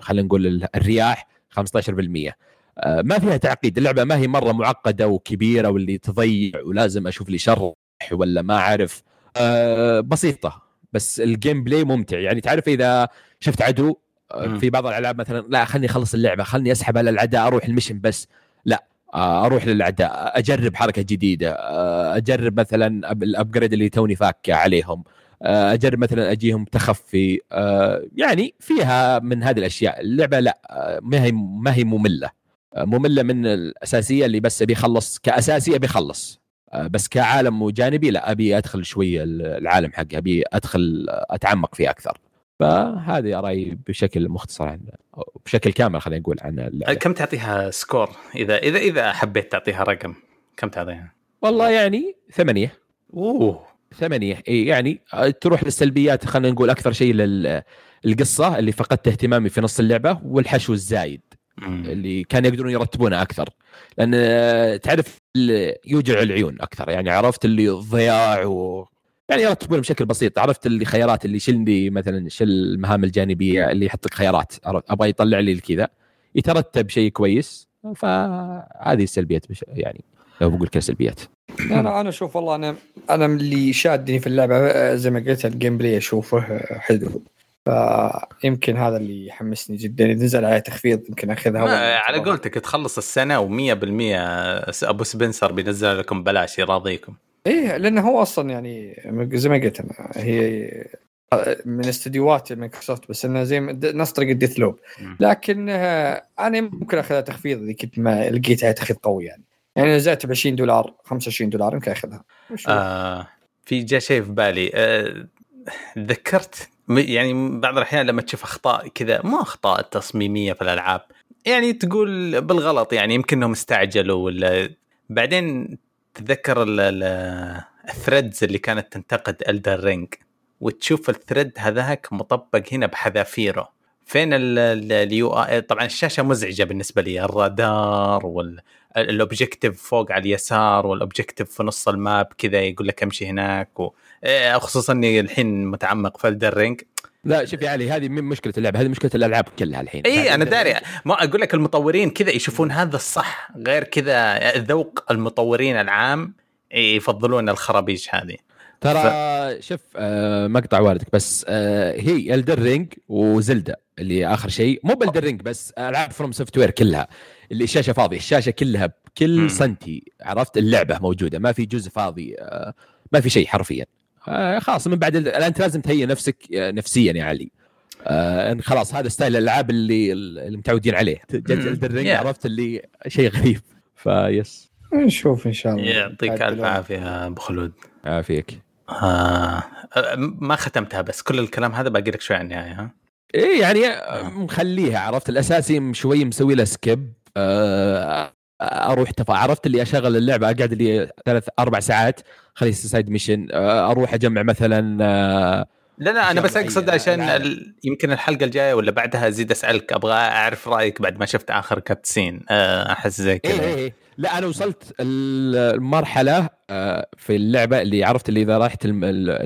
خلينا نقول ال- الرياح 15% آه ما فيها تعقيد اللعبة ما هي مرة معقدة وكبيرة واللي تضيع ولازم أشوف لي شرح ولا ما أعرف. آه بسيطة بس ال gameplay ممتع. يعني تعرف إذا شفت عدو آه،. في بعض الألعاب مثلا لا خلني أخلص اللعبة خلني أسحب على الاعداء أروح ال mission بس. لا آه، أروح للاعداء أجرب حركة جديدة آه، أجرب مثلا ال upgrade اللي توني فاك عليهم. أجرب مثلا أجيهم تخفي. يعني فيها من هذه الأشياء. اللعبة لا ما هي ما هي مملة. مملة من الأساسية اللي بس أبي أخلص كاساسي آه، بس كعالم وجانبي لا أبي أدخل شوية العالم حقه أبي أدخل آه، أتعمق فيه أكثر. فهذه رايي بشكل مختصر عن بشكل كامل خلينا نقول عن اللعبة. كم تعطيها سكور؟ اذا اذا إذا حبيت تعطيها رقم كم تعطيها؟ والله يعني ثمانية. أوه. ثمانية. إي يعني آه، تروح للسلبيات خلينا نقول أكثر شيء للقصه اللي فقدت اهتمامي في نص اللعبة والحشو الزايد. مم. اللي كانوا يقدرون يرتبونها أكثر. لأن آه، تعرف اللي يوجع العيون أكثر. يعني عرفت اللي ضياع و يعني يرتبون بشكل بسيط. عرفت اللي خيارات اللي شيل لي مثلا شيل المهام الجانبية اللي يحط لك خيارات أبغى يطلع لي كذا يترتب شيء كويس. فهذه السلبيات بش... يعني لو بقول كذا سلبيات. أنا أنا أشوف والله أنا أنا اللي شادني في اللعبة آه، زي ما قلت ال gameplay أشوفه حلو. فيمكن هذا اللي يحمسني جدا إذا نزل عليه تخفيض يمكن أخذها. على قولتك تخلص السنة و100% أبو سبنسر بينزل لكم بلاش يراضيكم إيه لأنه هو أصلا يعني زي ما قلت أنا هي من استديوهات مايكروسوفت بس إنه زي نفس طريقه Deathloop. لكن آه، أنا ممكن أخذها تخفيض إذا كنت ما لقيت عليها تخفيض قوي يعني يعني نزلت ب 20 دولار 25 دولار يمكن أخذها. آه في جاء شيء في بالي آه ذكرت يعني بعض الأحيان لما تشوف أخطاء كذا مو أخطاء تصميمية في الألعاب. يعني تقول بالغلط يعني يمكن إنهم استعجلوا ولا بعدين تتذكر ال- ال- ال threads اللي كانت تنتقد Elden Ring وتشوف ال thread هذاك مطبق هنا بحذافيره. فين ال UI؟ طبعا الشاشة مزعجة بالنسبة لي الرادار وال objective فوق على اليسار وال objective في نص ال map كذا يقول لك امشي هناك و... إيه، خصوصا إني الحين متعمق في Elden Ring لا شوف يا علي هذه من مشكلة اللعبة هذه مشكلة الألعاب كلها الحين. اي أنا داري ما أقول لك المطورين كذا يشوفون هذا الصح غير كذا ذوق المطورين العام يفضلون الخرابيش هذه. ترى ف... شوف آه مقطع والدك بس آه هي Elden Ring و Zelda اللي آخر شيء. مو ب Elden Ring بس ألعاب FromSoftware كلها اللي الشاشة فاضية الشاشة كلها بكل. سنتي عرفت؟ اللعبة موجودة ما في جزء فاضي آه ما في شيء حرفيا. آه خلاص من بعد الآن أنت لازم تهيئ نفسك آه، نفسيا يا علي. آه خلاص هذا style الألعاب اللي اللي متعودين عليه. Elden Ring عرفت؟ اللي شيء غريب. فيس نشوف إن شاء الله. يعطيك ألف عافية أبو خلود. عافيك. آه ما ختمتها بس كل الكلام هذا باقي لك شوي على النهاية ها؟ إيه يعني مخليها عرفت؟ الأساسي شوي مسوي له skip آه أروح تفا عرفت اللي أشغل اللعبة أقعد لي ثلاث أربع ساعات. خلي side mission آه أروح أجمع مثلا آه لا لا أنا بس أقصد عشان ال... يمكن الحلقة الجاية ولا بعدها أزيد أسألك أبغى أعرف رأيك بعد ما شفت آخر cutscene آه، أحس زي كذا. إيه إيه. لا أنا وصلت المرحلة في اللعبة اللي عرفت اللي إذا رحت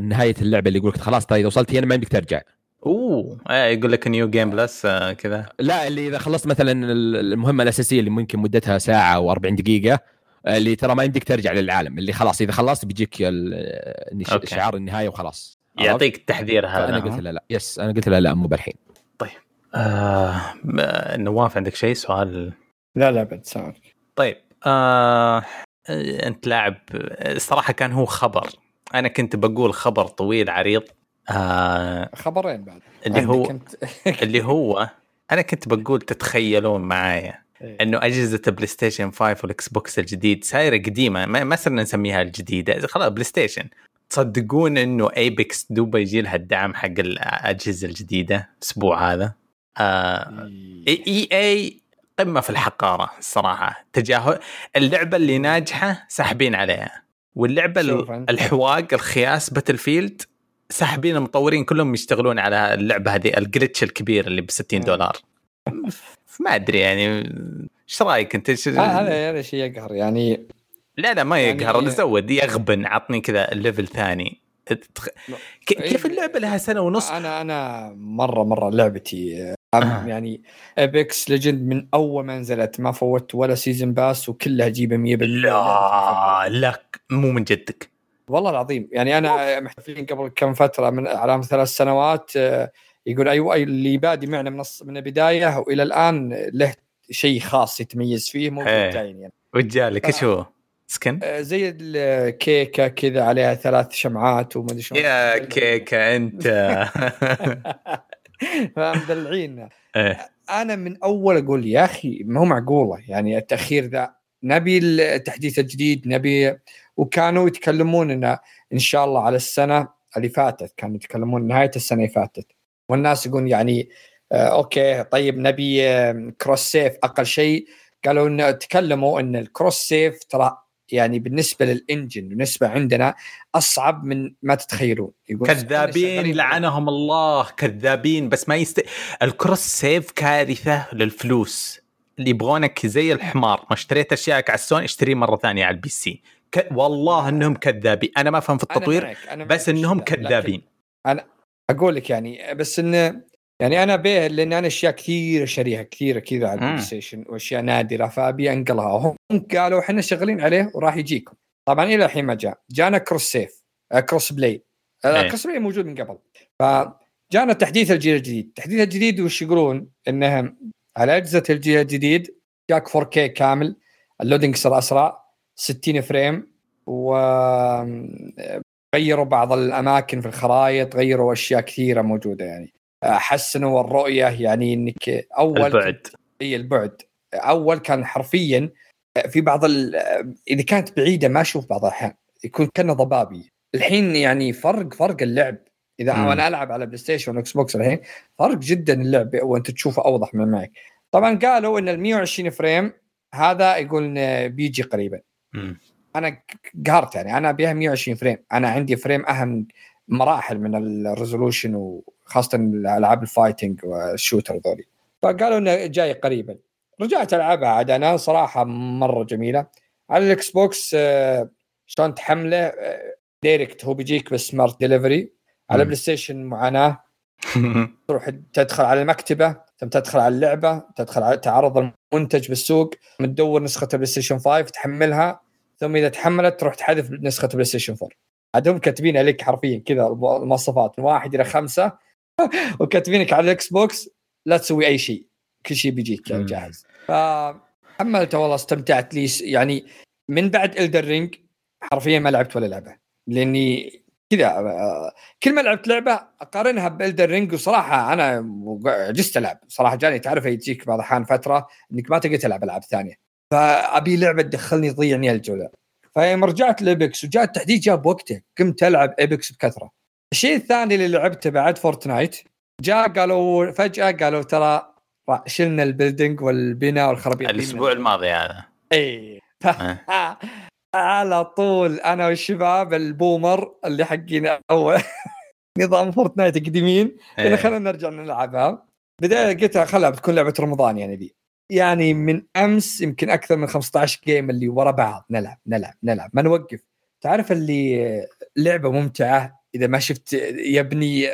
نهاية اللعبة اللي يقول لك خلاص طيب إذا وصلت هنا ما عندك ترجع. أوه يقول لك New Game Plus كذا. لا اللي إذا خلصت مثلا المهمة الأساسية اللي ممكن مدتها ساعة أو 40 دقيقة اللي ترى ما يمديك ترجع للعالم اللي خلاص إذا خلصت بيجيك شعار النهايه وخلاص. يعطيك التحذير هذا. أنا قلت له لا yes أنا قلت له لا مو بالحين. طيب. آه نواف عندك شيء؟ سؤال؟ لا لا بعد سؤال. طيب. آه أنت لاعب الصراحه كان هو خبر. أنا كنت بقول خبر طويل عريض. آه خبرين بعد. اللي هو كنت... اللي هو أنا كنت بقول تتخيلون معايا. إنه أجهزة ال PlayStation 5 وال Xbox الجديد سايره قديمة ما صرنا نسميها الجديدة. خلاص PlayStation تصدقون إنه Apex دوبا يجي لها الدعم حق الأجهزة الجديدة الأسبوع هذا؟ آه إي إي قمة في الحقارة الصراحه تجاهل اللعبة اللي ناجحة ساحبين عليها. واللعبة الحواق الخياس Battlefield ساحبين المطورين كلهم يشتغلون على اللعبة هذه ال glitch الكبير اللي ب 60 دولار. ما أدري يعني إيش رأيك أنت؟ هذا هذا شيء يقهر يعني. لا لا ما يقهر يعني... زود يغبن عطني كذا ال level ثاني. كيف اللعبة لها سنة ونص؟ أنا أنا مره مرة لعبتي آه. يعني Apex Legend من أول ما نزلت ما فوت ولا season pass وكلها اجيبها 100% لا لا مو من جدك. والله العظيم يعني أنا محتفلين قبل كم فترة من على ثلاث سنوات آه، يقول أيوه اللي بادي معنا من من البداية وإلى الآن له شيء خاص يتميز فيه مو يعني. وجالك إيش هو؟ skin؟ آه، زي الكيكة كذا عليها ثلاث شمعات وما أدري شلون. يا كيكة أنت. فمدلعين إيه. أنا من أول أقول يا أخي ما هو معقولة يعني التأخير ذا. نبي التحديث الجديد نبي وكانوا يتكلمون انه إن شاء الله على السنة اللي فاتت كانوا يتكلمون نهاية السنة اللي فاتت. والناس يقول يعني آه okay طيب نبي cross save أقل شيء. قالوا إن تكلموا إن ال cross save ترى يعني بالنسبة لل engine بالنسبة عندنا أصعب من ما تتخيلون. يقول كذابين لعنهم الله كذابين. بس ما يست ال cross save كارثة للفلوس. اللي يبغونك زي الحمار. ما اشتريت اشيائك على السون اشتريه مرة ثانية على ال PC. ك... والله إنهم كذابين. أنا ما أفهم في التطوير أنا معك. أنا معك. بس إنهم كذابين. أنا أقول لك يعني بس انه يعني أنا به لأن أنا أشياء كثير شاريها كثيرة كذا على ال PlayStation وأشياء نادرة فأبي أنقلها. وهم قالوا إحنا شغالين عليه وراح يجيكم. طبعا إلى الحين ما جاء. جانا cross save cross play cross play موجود من قبل. فجانا تحديث الجيل الجديد. التحديث الجديد وش يقولون؟ انهم على أجهزة الجيل الجديد جاك 4K كامل ال loading صار اسرع 60 frame و غيروا بعض الأماكن في الخرائط غيروا أشياء كثيرة موجودة يعني. حسنوا الرؤية يعني إنك أول البعد. إي البعد. أول كان حرفيا في بعض إذا كانت بعيدة ما أشوف بعض الأحيان يكون كأنه ضبابي. الحين يعني فرق فرق اللعب. إذا مم. أنا ألعب على PlayStation و Xbox الحين فرق جدا اللعب وأنت تشوفه أوضح من معك. طبعا قالوا إن ال 120 frame هذا يقول بيجي قريبا. مم. أنا قهرت يعني. أنا ابيها 120 frame. أنا عندي frame أهم مراحل من ال resolution وخاصه العاب ال fighting وال shooter ذولي. فقالوا إنه جاي قريبا. رجعت ألعبها عاد. أنا صراحة مرة جميلة. على ال Xbox آه، شلون تحمله؟ آه، direct هو بيجيك ب smart delivery على PlayStation معاناة. تروح تدخل على المكتبة ثم تدخل على اللعبة تدخل على تعرض المنتج بالسوق تدور نسخة ال PlayStation 5 تحملها. ثم إذا تحملت تروح تحذف نسخة ال PlayStation 4 عاد هم كاتبين لك حرفيا كذا المواصفات من واحد إلى خمسة. وكاتبينك على ال Xbox لا تسوي أي شيء كل شيء بيجيك جاهز. فحملته والله استمتعت لي يعني من بعد Elden Ring حرفيا ما لعبت ولا لعبة. لأني كذا آه، كل ما لعبت لعبة أقارنها ب Elden Ring وصراحة أنا عجزت ألعب. صراحة جاني تعرف يجيك بعض الأحيان فترة إنك ما تقدر تلعب ألعاب ثانية. فأبي لعبة تدخلني تضيعني الجولة. فيوم رجعت ل Apex وجاء التحديث جاب وقته. قمت ألعب Apex بكثرة. الشيء الثاني اللي لعبته بعد Fortnite جاء قالوا فجأة قالوا ترى شلنا ال building والبناء والخرابيط. الأسبوع الماضي هذا. إي. على طول أنا والشباب ال boomer اللي حقين أول نظام Fortnite قديمين قلنا خلينا نرجع نلعبها. بداية قلت خلها بتكون لعبة رمضان يعني دي يعني من أمس يمكن أكثر من 15 جيم اللي ورا بعض. نلعب نلعب نلعب. ما نوقف. تعرف اللي لعبة ممتعة؟ إذا ما شفت يبني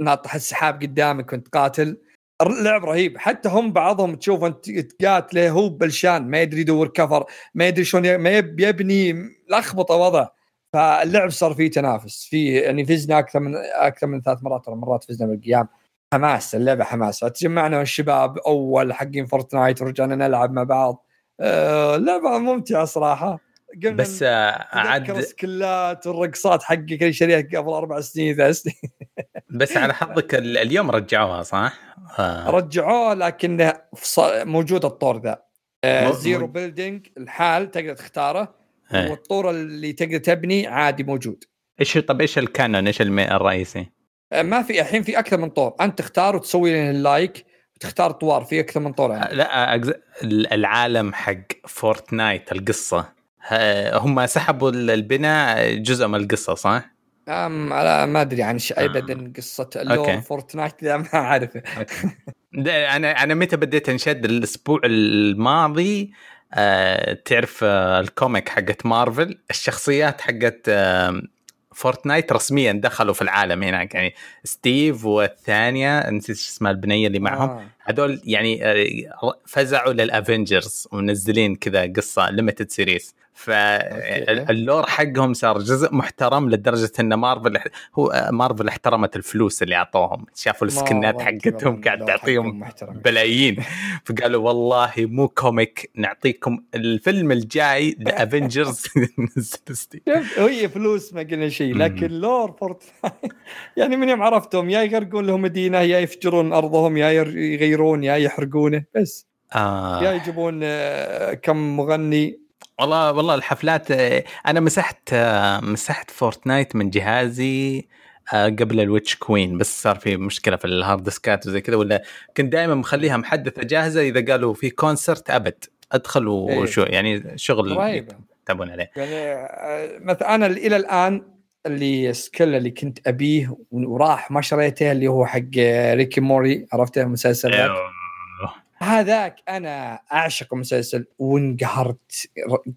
ناطح السحاب قدامك وأنت قاتل لعب رهيب. حتى هم بعضهم تشوف أنت تقاتله هو بلشان ما يدري يدور كفر ما يدري شلون ما يبني لخبطه وضع فاللعب صار فيه تنافس. في يعني فزنا أكثر من أكثر من ثلاث مرات مرات فزنا بالقيام. حماس اللعبة حماس فتجمعنا والشباب أول حقين Fortnite ورجعنا نلعب مع بعض آه لعبة ممتعة صراحة بس آه، عاد skin ات والرقصات حقك اللي شريها قبل أربع سنين ثلاث سنين بس على حظك اليوم رجعوها صح؟ آه. رجعوه لكن موجود الطور ذا آه zero building الحين تقدر تختاره إيه. والطور اللي تقدر تبني عادي موجود إيش طب إيش ال canon إيش الرئيسي؟ آه ما في الحين في أكثر من طور. أنت تختار وتسوي ال like وتختار طوار في أكثر من طور يعني. لا أجز... العالم حق Fortnite القصة. هم سحبوا البناء جزء من القصة صح؟ أم ما أدري عن شيء ابدا قصة ال lore Fortnite ذا ما أعرفه. أنا أنا متى بديت أنشد؟ الأسبوع الماضي آه تعرف آه ال comic حقت مارفل الشخصيات حقت آه Fortnite رسميا دخلوا في العالم هناك يعني ستيف والثانية نسيت اسمها البنية اللي معهم آه. هذول يعني آه، فزعوا لل Avengers ومنزلين كذا قصة limited series فال lore حقهم صار جزء محترم لدرجة إن مارفل هو مارفل احترمت الفلوس اللي أعطوهم. شافوا ال skin ات حقتهم قاعد تعطيهم بلايين. فقالوا والله مو comic نعطيكم الفيلم الجاي ذا Avengers هي فلوس ما قلنا شيء لكن لور فورتنايت يعني من يوم عرفتهم يا يغرقون لهم مدينة يا يفجرون أرضهم يا يغيرون يا يحرقونه بس. آه. يا يجيبون آه، كم مغني. والله والله الحفلات آه، أنا مسحت آه، مسحت فورتنايت من جهازي قبل ال Witch Queen بس صار في مشكلة في ال hard ديسكات وزي كذا ولا كنت دائما مخليها محدثة جاهزة إذا قالوا في concert أبد. ادخل وشو إيه. يعني شغل تابون عليه. يعني مثلا أنا إلى الآن السكن اللي كنت أبيه وراح ما شريته اللي هو حق ريك ومورتي عرفته المسلسل أيوه. هذاك أنا أعشق المسلسل وانقهرت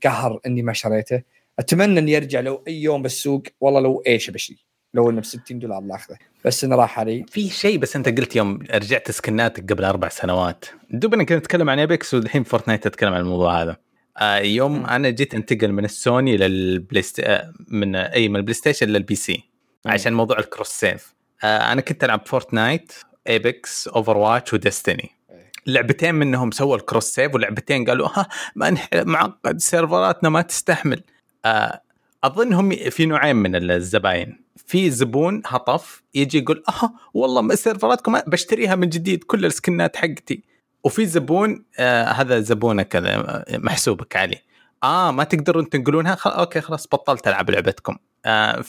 قهر إني ما شريته. أتمنى إني أرجع لو أي يوم بالسوق والله لو إيش بشتري لو إنه ب 60 دولار لاخذه بس إنه راح علي. في شيء بس أنت قلت يوم رجعت سكناتك قبل أربع سنوات. دوبنا كنا نتكلم عن إيبكس والحين فورتنايت تتكلم عن الموضوع هذا. يوم م. أنا جيت أنتقل من السوني للبلاي ست... آه من إي من البلاي ستيشن لل PC عشان موضوع ال cross save. آه أنا كنت ألعب فورتنايت إيبكس اوفر واتش وديستني لعبتين منهم سووا ال cross save ولعبتين قالوا ها ما معقد سيرفراتنا ما تستحمل. آه أظنهم في نوعين من الزباين. في زبون هطف يجي يقول آه والله سيرفراتكم بشتريها من جديد كل السكنات حقتي. وفي زبون آه هذا زبونك كذا محسوبك عليه. آه ما تقدرون تنقلونها؟ خل... أوكي خلاص بطلت ألعب لعبتكم. آه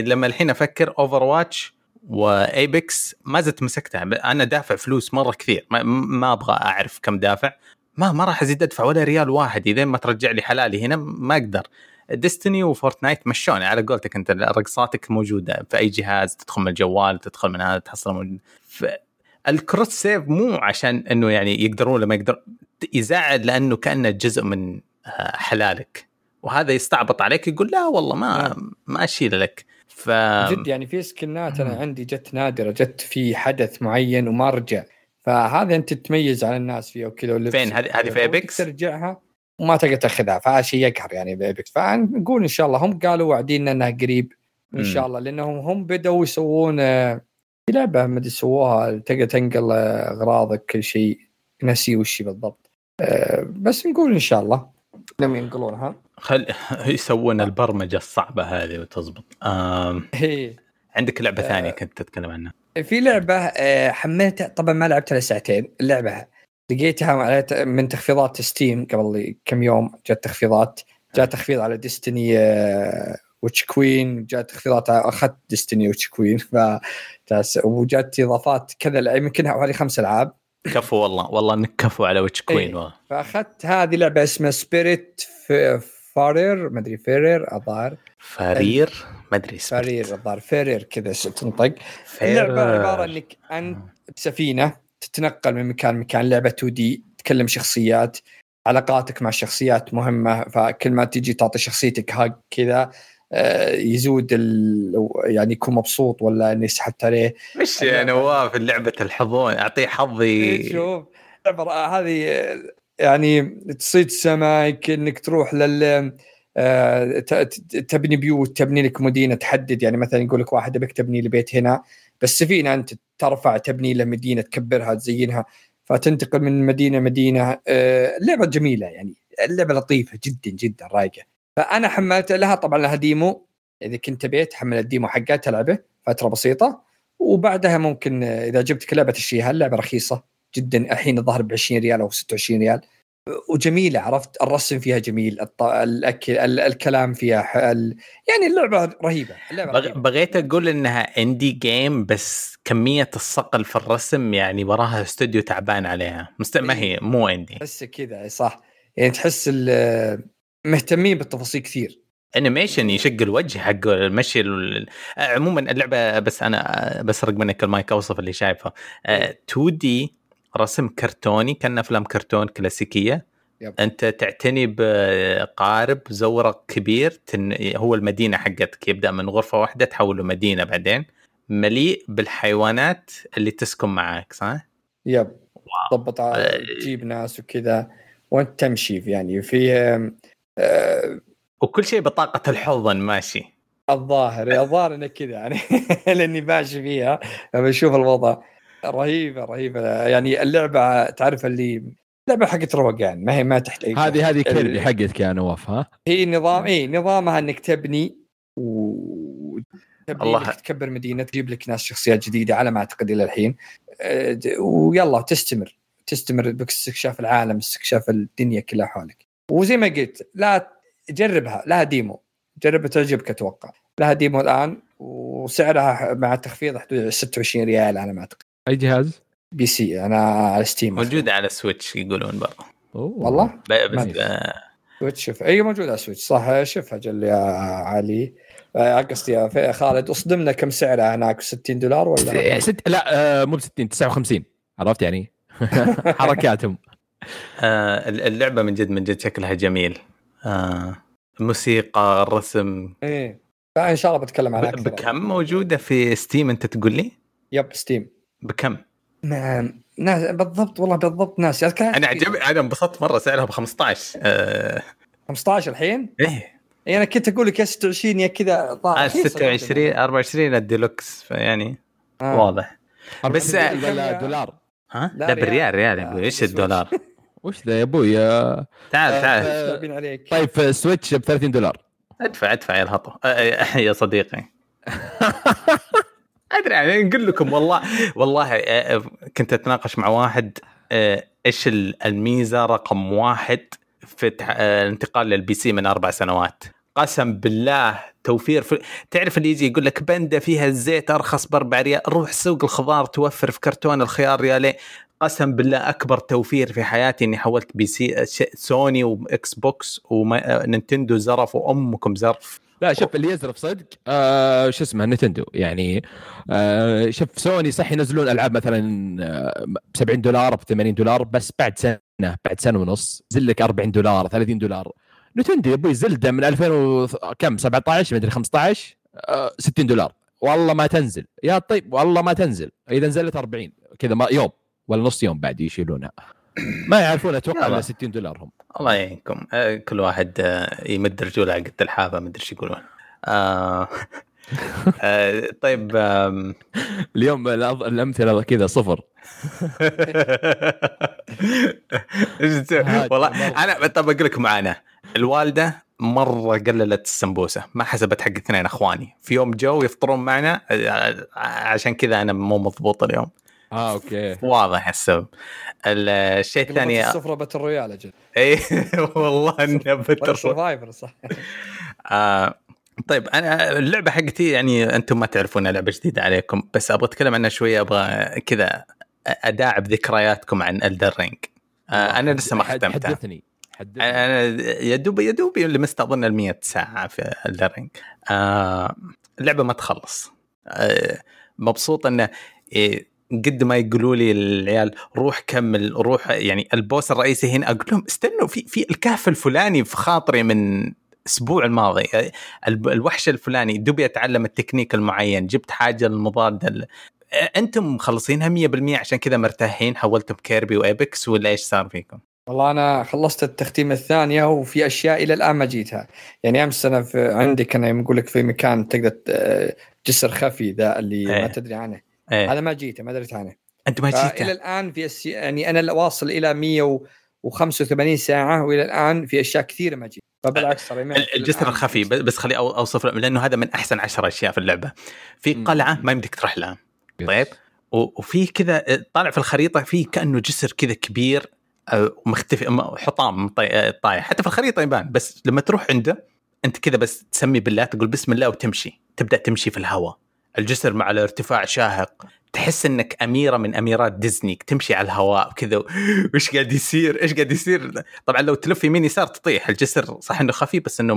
لما الحين أفكر اوفر واتش وإيبكس ما زلت مسكتها. أنا دافع فلوس مرة كثير. ما, ما أبغى أعرف كم دافع. ما ما راح أزيد أدفع ولا ريال واحد. إذا ما ترجع لي حلالي هنا ما أقدر. ديستني وفورتنايت مشوني. على قولتك أنت رقصاتك موجودة في أي جهاز تدخل من الجوال تدخل من هذا تحصل موجود ال cross save مو عشان إنه يعني يقدرون لما يقدر يزعل لأنه كأنه جزء من آه، حلالك وهذا يستعبط عليك يقول لا والله ما نعم. ما أشيل لك ف جد يعني في سكنات أنا عندي جت نادرة جت في حدث معين وما رجع فهذا أنت تتميز على الناس فيها وكذا فين؟ هذه- هذه في إيبكس؟ ترجعها وما تقدر تاخذها فهذا شيء يقهر يعني بإيبكس فنقول إن شاء الله هم قالوا واعدين إنها قريب إن. شاء الله لأنهم هم بدأوا يسوون آه، في لعبة ما ادري سووها تقدر تنقل آه، أغراضك كل شيء نسي وش بالضبط. آه، بس نقول إن شاء الله. لم ينقلونها. خل يسوون البرمجة الصعبة هذه وتزبط. آم... هي. عندك لعبة آه. ثانية كنت تتكلم عنها؟ في لعبة آه، حملتها طبعا ما لعبتها لساعتين اللعبة لقيتها على- من تخفيضات ستيم قبل كم يوم جات تخفيضات. جاء تخفيض على ديستني Witch Queen تخفيضات على- أخذت ديستني Witch Queen ف وجات إضافات كذا لع- يمكن حوالي خمس ألعاب كفو والله والله إنك كفو على Witch Queen. والله. فأخذت هذه لعبة اسمها Spiritfarer ما أدري farer الظاهر farer ما أدري. farer الظاهر farer كذا تنطق اللعبة عبارة إنك انت بسفينه تتنقل من مكان لمكان لعبة 2D تكلم شخصيات علاقاتك مع الشخصيات مهمة فكل ما تجي تعطي شخصيتك هاك كذا آه، يزود ال... يعني يكون مبسوط ولا اني سحبت عليه؟ وش يا نواف لعبة الحضون أعطيه حظي. شوف هذه آه، يعني تصيد سمك إنك تروح لل آه، تبني بيوت تبني لك مدينة تحدد يعني مثلا يقول لك واحد أبيك تبني لي بيت هنا بس سفينة أنت ترفع تبني له مدينة تكبرها تزينها فتنتقل من مدينة مدينه آه، اللعبه جميلة يعني اللعبة لطيفة جدا جدا رايقة. فأنا حملت لها طبعا لها demo. إذا كنت بغيت حمل ال demo حقها تلعبه فترة بسيطة. وبعدها ممكن إذا عجبتك لعبه تشتريها اللعبة رخيصة جدا الحين الظاهر ب 20 ريال أو 26 ريال. وجميلة عرفت؟ الرسم فيها جميل الط... الأكل ال... الكلام فيها ح... ال... يعني اللعبة رهيبة اللعبة بغ... رهيبة. بغيت أقول إنها indie game بس كمية الصقل في الرسم يعني وراها استوديو تعبان عليها. مست... ما هي مو indie تحس كذا صح. يعني تحس ال... مهتمين بالتفاصيل كثير. animation يشق الوجه حق المشي ال... عموما اللعبة بس أنا بسرق منك المايك أوصف اللي شايفه. آه، 2D رسم كرتوني كان أفلام كرتون كلاسيكية. yep. أنت تعتني بقارب زورق كبير تن... هو المدينة حقتك. يبدأ من غرفة واحدة تحوله مدينة بعدين. مليء بالحيوانات اللي تسكن معك صح؟ يب. تضبط آه. تجيب ناس وكذا. وأنت تمشي يعني. في آه، وكل شيء بطاقة الحضن ماشي. الظاهر الظاهر انه كذا يعني. لأني ماشي فيها بشوف الوضع رهيبة رهيبة. يعني اللعبة تعرف اللي لعبه حقت روقان ما هي ما تحتاج هذه هذه ال- كيربي حقتك يا نواف ها؟ هي نظام اي نظامها إنك تبني و تبني الله. إنك تكبر مدينة تجيب لك ناس شخصيات جديدة على ما أعتقد إلى الحين. د- ويلا تستمر تستمر باستكشاف العالم استكشاف الدنيا كلها حولك. وزي ما قلت لا جربها لها demo. جربها تعجبك أتوقع. لها demo الآن وسعرها مع التخفيض حدود 26 ريال على ما أعتقد. أي جهاز؟ PC أنا على ستيم. موجوده على سويتش يقولون برضه. والله؟ بس سويتش شوف. أي موجود على سويتش. صح شوفها جل يا علي. آه، قصدي يا في- خالد اصدمنا كم سعرها هناك 60 دولار ولا؟ ست لا آه، مو ب 60 59 عرفت يعني؟ حركاتهم. آه، اللعبة من جد من جد شكلها جميل. آه، الموسيقى الرسم إيه. فان شاء الله بتكلم عنها أكثر. بكم موجودة في ستيم أنت تقول لي؟ يب ستيم بكم؟ نعم. ناس بالضبط والله بالضبط ناس. يعني أنا عجب أنا انبسطت مرة سعرها ب 15 آه. 15 الحين؟ إيه. اي أنا كنت أقول لك يا 26 يا كذا آه رخيصة 26 24 الديلوكس. فيعني آه. واضح. بس- ولا دولار. ها؟ لا، لا, بالريال ريال. إيش. الدولار؟ وش ذا يا أبوي؟ تعال تعال. آه، عليك. طيب في سويتش ب 30 دولار. ادفع ادفع يا الهطو آه، آه، يا صديقي. أدري يعني نقول لكم والله والله كنت أتناقش مع واحد إيش ال- الميزة رقم واحد في آه، الانتقال لل PC من أربع سنوات. قسم بالله توفير في... تعرف اللي يجي يقول لك بندة فيها الزيت أرخص بأربع ريال؟ روح سوق الخضار توفر في كرتون الخيار ريالين. قسم بالله أكبر توفير في حياتي إني حولت PC سوني وإكس بوكس ونينتندو زرف وأمكم زرف. لا شوف اللي يزرف صدق آه شو اسمه نينتندو يعني آه شوف سوني صح ينزلون ألعاب مثلا آه، ب 70 دولار ب 80 دولار بس بعد سنة بعد سنة ونص ينزل لك 40 دولار 30 دولار. نتندو يا أبوي زلده من 2000 و... كم؟ 17 مدري 15 آه 60 دولار. والله ما تنزل. يا طيب والله ما تنزل. إذا نزلت 40 كذا يوم. ولا نص يوم بعد يشيلونها. ما يعرفون أتوقع. الا 60 دولار هم الله يعينكم. آه، كل واحد آه، يمد رجوله على قد الحافة ما أدري إيش يقولون. آه، آه، طيب اليوم الأمثلة كذا صفر. والله. أنا طب أقول لك معانا. الوالدة مرة قللت السمبوسة ما حسبت حق اثنين إخواني. في يوم جو يفطرون معنا عشان كذا أنا مو مضبوط اليوم. آه أوكي. واضح السبب. الشيء الثاني السفره battle royale أجل. إي والله إنه battle survivor صح. آه طيب أنا اللعبة حقتي يعني أنتم ما تعرفونها لعبة جديدة عليكم بس أبغى أتكلم عنها شوية أبغى كذا أداعب ذكرياتكم عن Elden Ring آه أنا لسه ما ختمتها. حدثني حدثني. أنا يا دوب يا دوب لمست اظن ال 100 ساعة في Elden Ring آه اللعبه ما تخلص. آه مبسوط إنه إيه قد ما يقولوا لي العيال روح كمل روح يعني ال boss الرئيسي هنا أقول لهم استنوا في في الكهف الفلاني في خاطري من الأسبوع الماضي الوحش الفلاني دوبي أتعلم التكنيك المعين جبت حاجة المضاده أنتم مخلصينها 100% عشان كذا مرتاحين حولتم Kirby و Apex ولا إيش صار فيكم؟ والله أنا خلصت التختيمه الثانية وفي أشياء إلى الآن ما جيتها يعني أمس أنا في عندي كان يقول لك في مكان تقدر جسر خفي ذا اللي إيه. ما تدري عنه إيه. هذا ما جيته ما دريت عنه. أنت ما فإلى جيتها الآن في أسي... يعني أنا واصل إلى 185 ساعة وإلى الآن في أشياء كثيرة ما جيت. فبالعكس ترى ما- ال- الجسر الخفي بس خلي أو- أوصف لك لأنه هذا من أحسن عشر أشياء في اللعبة. في. قلعة ما يمديك تروح لها. طيب؟ وفي كذا طالع في الخريطة في كأنه جسر كذا كبير مختفي حطام طايح. حتى في الخريطة يبان بس لما تروح عنده أنت كذا بس تسمي بالله تقول بسم الله وتمشي. تبدأ تمشي في الهواء. الجسر مع الارتفاع شاهق تحس إنك أميرة من أميرات ديزني تمشي على الهواء كذا وش قاعد يصير؟ إيش قاعد يصير؟ طبعا لو تلف يمين يسار تطيح الجسر صح إنه خفيف بس إنه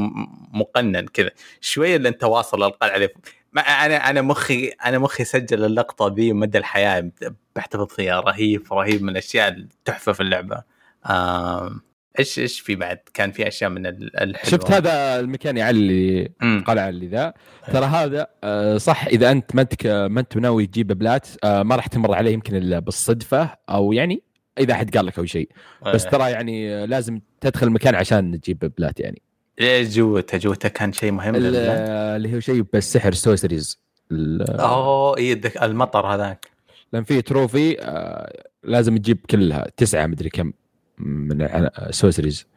مقنن كذا. شوية اللي أنت واصل القلعة اللي ما أنا أنا مخي أنا مخي سجل اللقطة ذي مدى الحياة. بحتفظ فيها رهيب رهيب من الأشياء التحفه في اللعبة. آم، إيش إيش في بعد؟ كان في أشياء من ال- الحلوة. شفت هذا المكان يا علي مم. القلعه اللي ذا. ترى هذا آه، صح إذا أنت ما انت ما انت ناوي تجيب بلات آه، ما راح تمر عليه يمكن إلا بالصدفة أو يعني إذا احد قال لك أو شيء. بس آه، ترى يعني آه، لازم تدخل المكان عشان تجيب plat يعني. إيش جوته جوته كان شيء مهم. اللي هو شيء بالسحر sorceries ال- أوه اي المطر هذاك. لأن في trophy آه، لازم تجيب كلها تسعة مدري كم. من sorceries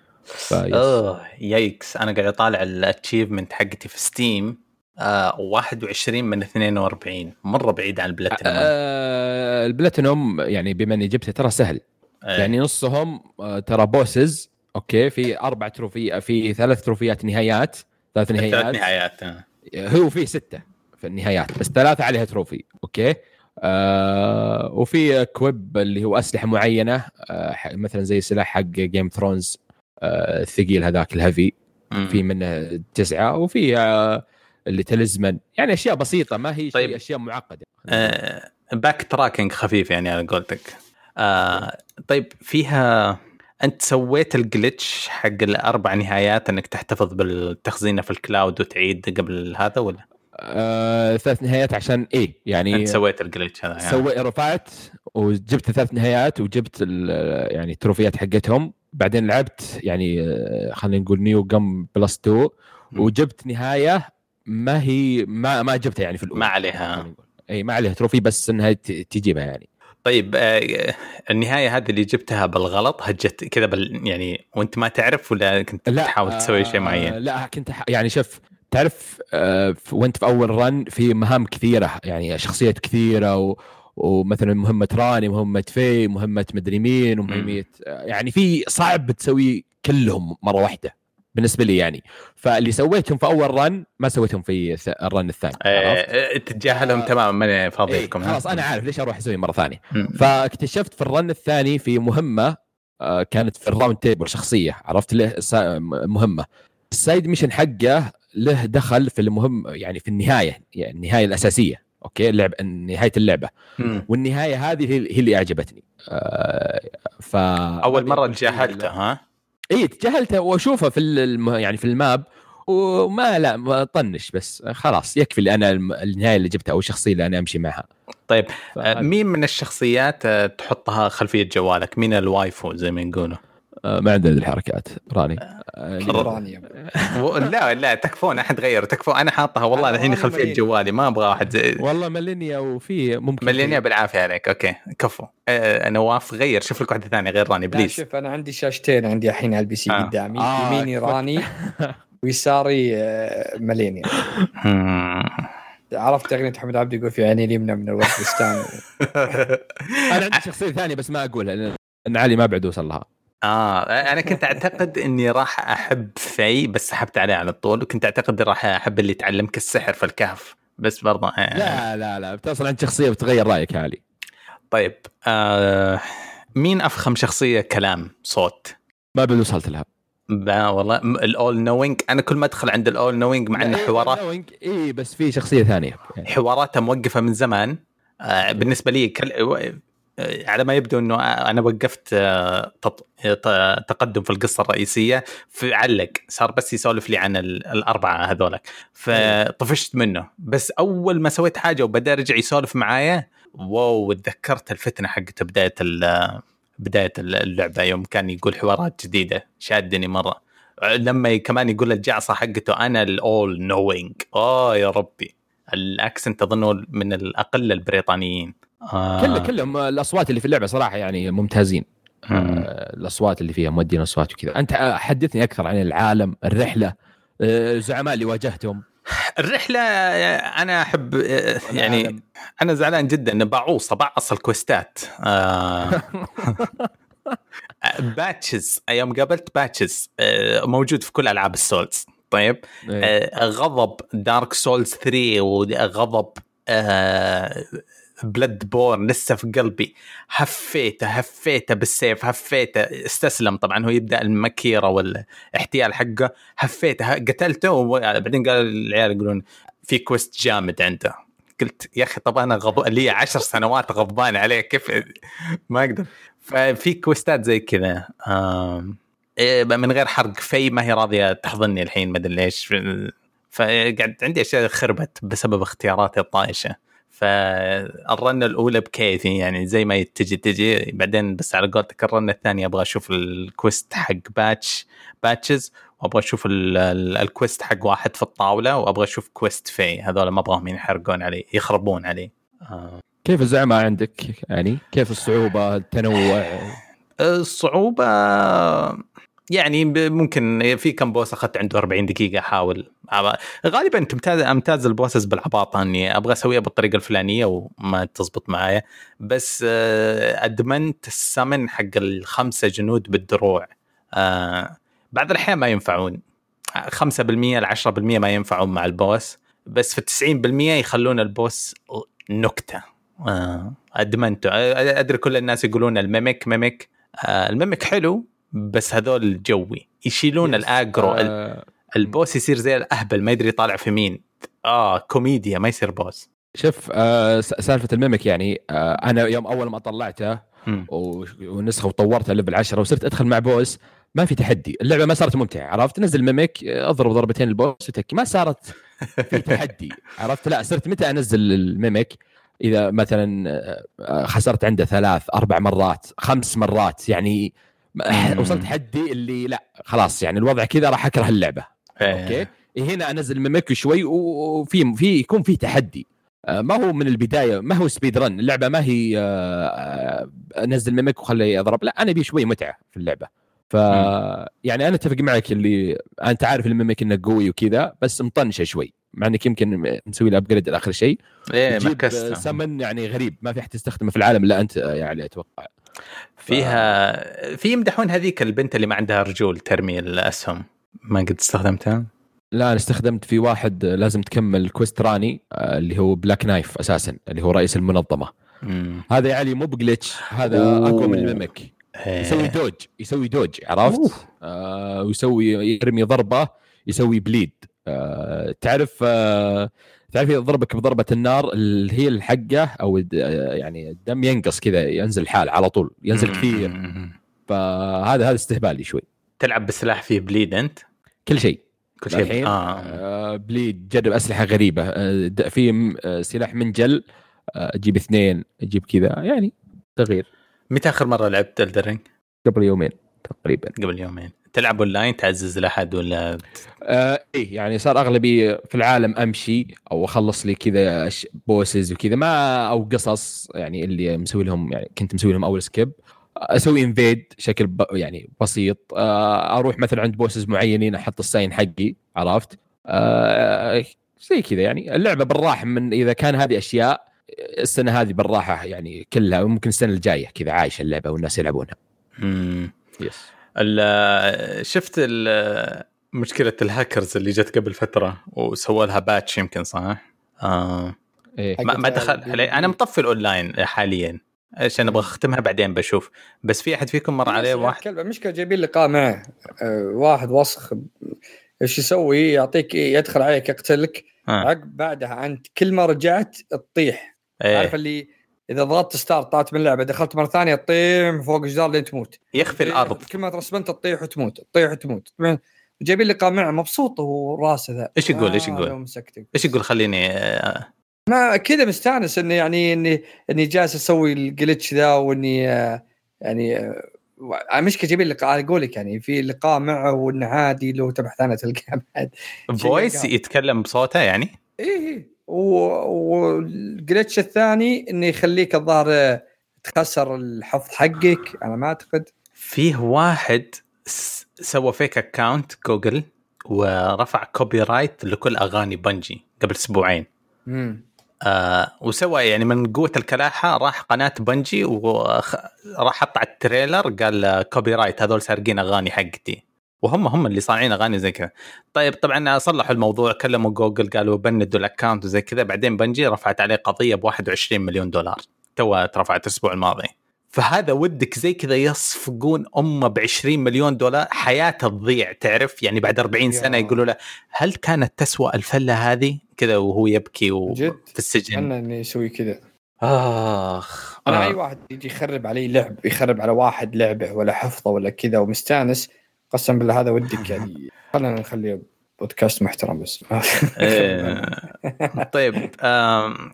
أوه Yikes. أنا قاعد أطالع ال achievement حقتي في Steam آه 21 من 42 مرة بعيد عن البلاتينوم. آه البلاتينوم يعني بما إني جبته ترى سهل. آه، يعني نصهم آه، ترى bosses أوكي؟ في أربع trophy في ثلاث trophy ات نهايات. ثلاث ثلاث نهايات. نهايات آه. هو في ستة في النهايات بس ثلاثة عليها trophy أوكي؟ آه وفي equip اللي هو أسلحة معينة آه مثلا زي سلاح حق Game Thrones آه الثقيل هذاك ال heavy. في منه تسعة وفي آه اللي تلزمن يعني أشياء بسيطة ما هي. طيب. أشياء معقدة آه backtracking خفيف يعني على قولتك آه طيب فيها أنت سويت ال glitch حق الأربع نهايات إنك تحتفظ بالتخزينة في ال cloud وتعيد قبل هذا ولا آه ثلاث نهايات عشان إيه يعني انت سويت ال glitch هذا يعني. سوي رفعت وجبت ثلاث نهايات وجبت يعني ال trophy ات حقتهم بعدين لعبت يعني آه، خلينا نقول new game plus 2 مم. وجبت نهاية ما هي ما ما جبتها يعني في الأولى ما عليها. إي ما عليها trophy بس إنها تجيبها يعني طيب آه النهاية هذه اللي جبتها بالغلط هجت كذا بال يعني وأنت ما تعرف ولا كنت تحاول تسوي شيء آه، معين؟ لا كنت يعني شوف تعرف آه، وانت في أول run في مهام كثيرة يعني شخصيات كثيرة و ومثلا مهمة راني مهمة في مهمة مدري مين ومهمة آه، يعني في صعب تسوي كلهم مرة واحدة بالنسبة لي يعني فاللي سويتهم في أول run ما سويتهم في ال run الثاني عرفت؟ إيه تتجاهلهم آه. تماما ماني فاضي إيه لكم خلاص أنا عارف ليش أروح أسوي مرة ثانية. فاكتشفت في ال run الثاني في مهمة آه، كانت في ال round table شخصية عرفت سا- مهمة ال side mission حقه له دخل في المهم يعني في النهاية يعني النهاية الأساسية أوكي؟ اللعب نهاية اللعبة. مم. والنهاية هذه هي اللي أعجبتني. آه، ف أول مرة تجاهلته ها؟ اي تجاهلته وأشوفه في الم... يعني في ال map وما لا ما طنش بس خلاص يكفي اللي أنا النهاية اللي جبتها أو الشخصية اللي أنا أمشي معها. طيب آه، مين من الشخصيات آه، تحطها خلفية جوالك؟ مين ال waifu زي ما يقولوا؟ ما عندنا ذي الحركات. راني. آه،. رانيا و- لا لا تكفون أحد غير تكفون. أنا حاطها والله الحين راني خلفية ملينيا. جوالي ما أبغى واحد زي والله ملينيا وفي ممكن مليونير بالعافية عليك. أوكي كفو. آه، نواف غير شوف لك واحدة ثانية غير راني please. شوف أنا عندي شاشتين عندي الحين على ال PC آه. قدامي آه، يميني راني ويساري آه، ملينيا. عرفت أغنية محمد عبده يقول في عيني اليمنى من الورد بستان أنا عندي شخصية ثانية بس ما أقولها لأن لأن علي ما بعد وصل لها. آه أنا كنت أعتقد إني راح أحب في بس سحبت عليه على طول وكنت أعتقد راح أحب اللي تعلمك السحر في الكهف بس برضه آه. لا لا لا بتصل عند شخصية بتغير رأيك يا علي. طيب آه مين أفخم شخصية كلام صوت؟ ما وصلت لها. لا والله ال all knowing أنا كل ما أدخل عند ال all knowing مع ان حوارات إي بس في شخصية ثانية. يعني حواراتها موقفة من زمان آه بالنسبة لي كل... آه، على ما يبدو إنه أنا وقفت آه، تقدم في القصة الرئيسية في علق صار بس يسولف لي عن ال- الأربعة هذولك. فطفشت منه. بس أول ما سويت حاجة وبدأ رجع يسولف معايا واو تذكرت الفتنة حقت بداية بداية اللعبة. يوم كان يقول حوارات جديدة شادني مرة. لما كمان يقول الجعصة حقته أنا ال all-knowing آه يا ربي. ال accent أظنه من الأقل البريطانيين. آه. كل كلهم الأصوات اللي في اللعبة صراحة يعني ممتازين مم. آه، الأصوات اللي فيها مودين اصوات وكذا أنت آه، حدثني أكثر عن العالم الرحلة آه، الزعماء اللي واجهتهم الرحلة أنا أحب يعني. أنا زعلان جدا ان بعض بعض ال quest ات آه Patches يوم قابلت Patches آه موجود في كل ألعاب ال Souls طيب إيه. آه غضب Dark Souls 3 وغضب Bloodborne لسه في قلبي. هفيته هفيته بالسيف هفيته. استسلم طبعا هو يبدأ المكيرة والاحتيال حقه. هفيته قتلته وبعدين قال العيال يقولون في كويست جامد عنده. قلت يا أخي طب أنا غضب لي عشر سنوات غضبان عليه كيف ما أقدر. ففي كويستات زي كذا. إيه، من غير حرق في ما هي راضية تحضني الحين ما أدري ليش. فقعد عندي أشياء خربت بسبب اختياراتي الطائشة. فالرنه الأولى بكيفي يعني زي ما تجي تجي بعدين بس على قولتك الرنه الثانية أبغى أشوف الكويست حق باتش Patches وأبغى أشوف ال- ال- ال quest حق واحد في الطاولة وأبغى أشوف quest في هذول ما أبغاهم يحرقون علي يخربون علي. آه. كيف الزعماء عندك يعني؟ كيف الصعوبة التنوع؟ الصعوبة يعني ممكن في كم boss أخذت عنده 40 دقيقة أحاول. غالبا تمتاز أمتاز ال bosses بالعباطة إني أبغى أسويها بالطريقة الفلانية وما تزبط معايا. بس آه، أدمنت السمن حق الخمسة جنود بالدروع. آه، بعض الأحيان ما ينفعون. 5% ل 10% ما ينفعون مع ال boss. بس في 90% يخلون ال boss نكتة. آه، أدمنته. أدري كل الناس يقولون ال mimic mimic ال mimic حلو بس هذول جوي يشيلون ال aggro ال- آه، ال boss يصير زي الأهبل ما يدري يطالع في مين. آه كوميديا ما يصير boss. شوف آه، سالفة ال mimic يعني آه، أنا يوم أول ما طلعته ونسخه وطورتها level 10 وصرت أدخل مع boss ما في تحدي. اللعبة ما صارت ممتعة عرفت؟ نزل mimic آه، أضرب ضربتين ال boss وتكي ما صارت في تحدي عرفت؟ لا صرت متى أنزل ال mimic إذا مثلا آه، خسرت عنده ثلاث أربع مرات خمس مرات يعني. وصلت حدي اللي لا خلاص يعني الوضع كذا راح أكره اللعبة. أوكي؟ هنا أنزل mimic شوي وفي في يكون في تحدي. آه، ما هو من البداية ما هو speed run اللعبة ما هي آه، آه، أنزل mimic وخليه يضرب لا أنا أبي شوي متعة في اللعبة. ف يعني أنا أتفق معك اللي أنت عارف ال mimic انه قوي وكذا بس مطنشة شوي. مع إنك يمكن مسوي له upgrade لآخر شيء. إيه سمن يعني غريب. ما في أحد يستخدمه في العالم إلا أنت يعني أتوقع. فيها في يمدحون هذيك البنت اللي ما عندها رجول ترمي الأسهم ما قد استخدمتها لا أنا استخدمت في واحد لازم تكمل quest Ranni آه، اللي هو Black Knife أساسا اللي هو رئيس المنظمة مم. هذا يا علي مو ب glitch هذا. أقوى من ال mimic يسوي إيه. dodge يسوي dodge عرفت؟ آه ويسوي يرمي ضربة يسوي bleed آه تعرف آه تعرف إذا ضربك بضربة النار اللي هي الحقة أو يعني الدم ينقص كذا ينزل حال على طول ينزل كثير. فهذا هذا استهبالي شوي. تلعب بسلاح فيه bleed أنت؟ كل شيء. كل شيء؟ الحين آه. آه bleed جرب أسلحة غريبة. آه في آه، سلاح منجل أجيب اثنين أجيب كذا يعني تغيير متى آخر مرة لعبت Elden Ring؟ قبل يومين تقريبا. قبل يومين. تلعب أونلاين؟ تعزز لاحد ولا آه إيه يعني صار اغلبي في العالم أمشي أو أخلص لي كذا bosses وكذا ما أو قصص يعني اللي مسوي لهم يعني كنت مسوي لهم أول skip أسوي invade شكل ب يعني بسيط. آه أروح مثلا عند bosses معينين أحط ال sign حقي عرفت؟ آه زي كذا يعني. اللعبة بالراحة من إذا كان هذه أشياء السنة هذه بالراحة يعني كلها ممكن السنة الجاية كذا عايشة اللعبة والناس يلعبونها. مم. yes شفت مشكلة الهاكرز اللي جت قبل فترة وسووا لها patch يمكن صح؟ آه. إيه. ما, ما دخل علي أنا مطفي الأونلاين حاليا. عشان أبغى أختمها بعدين بشوف. بس في أحد فيكم مر عليه واحد؟ كلب المشكلة جايبين لقاء معه آه، واحد وسخ. إيش يسوي؟ يعطيك يدخل عليك يقتلك. آه. عقب بعدها أنت كل ما رجعت تطيح. عارف إيه. اللي إذا ضغطت start طلعت من اللعبة دخلت مرة ثانية تطيح فوق الجدار لين تموت. يخفي الأرض كل ما ت respawn ت تطيح وتموت تطيح وتموت. جايبين لقاء معه مبسوط وراسه ذا إيش يقول؟ إيش آه، يقول؟ إيش يقول خليني آه، ما كذا مستانس إني يعني إني إني جالس أسوي ال glitch ذا وإني آه، يعني آه، المشكلة جايبين لقاء أقول لك يعني في لقاء معه وإنه عادي لو تبحث عنه تلقاه بعد. voice. يتكلم بصوته يعني؟ إيه و- وال glitch الثاني إنه يخليك الظاهر تخسر الحفظ حقك أنا ما أعتقد. فيه واحد سوى fake account Google ورفع copyright لكل أغاني Bungie قبل أسبوعين. امم آه وسوى يعني من قوة الكلاحة راح قناة Bungie وراح حط على ال trailer قال copyright هذول سارقين أغاني حقتي. وهم هم اللي صانعين أغاني زي كذا. طيب طبعا صلحوا الموضوع كلموا جوجل قالوا بندوا ال account وزي كذا بعدين Bungie رفعت عليه قضية ب 21 مليون دولار. تو اترفعت الأسبوع الماضي. فهذا ودك زي كذا يصفقون أمه ب 20 مليون دولار؟ حياته تضيع تعرف؟ يعني بعد 40 سنة. يقولوا له هل كانت تسوى الفلة هذه؟ كذا وهو يبكي؟ وفي السجن. انه يسوي كذا. آخ أنا آه. اي واحد يجي يخرب علي لعب يخرب على واحد لعبة ولا حفظة ولا كذا ومستانس قسم بالله هذا ودك يعني. خلينا نخليه بودكاست محترم بس. إيه. طيب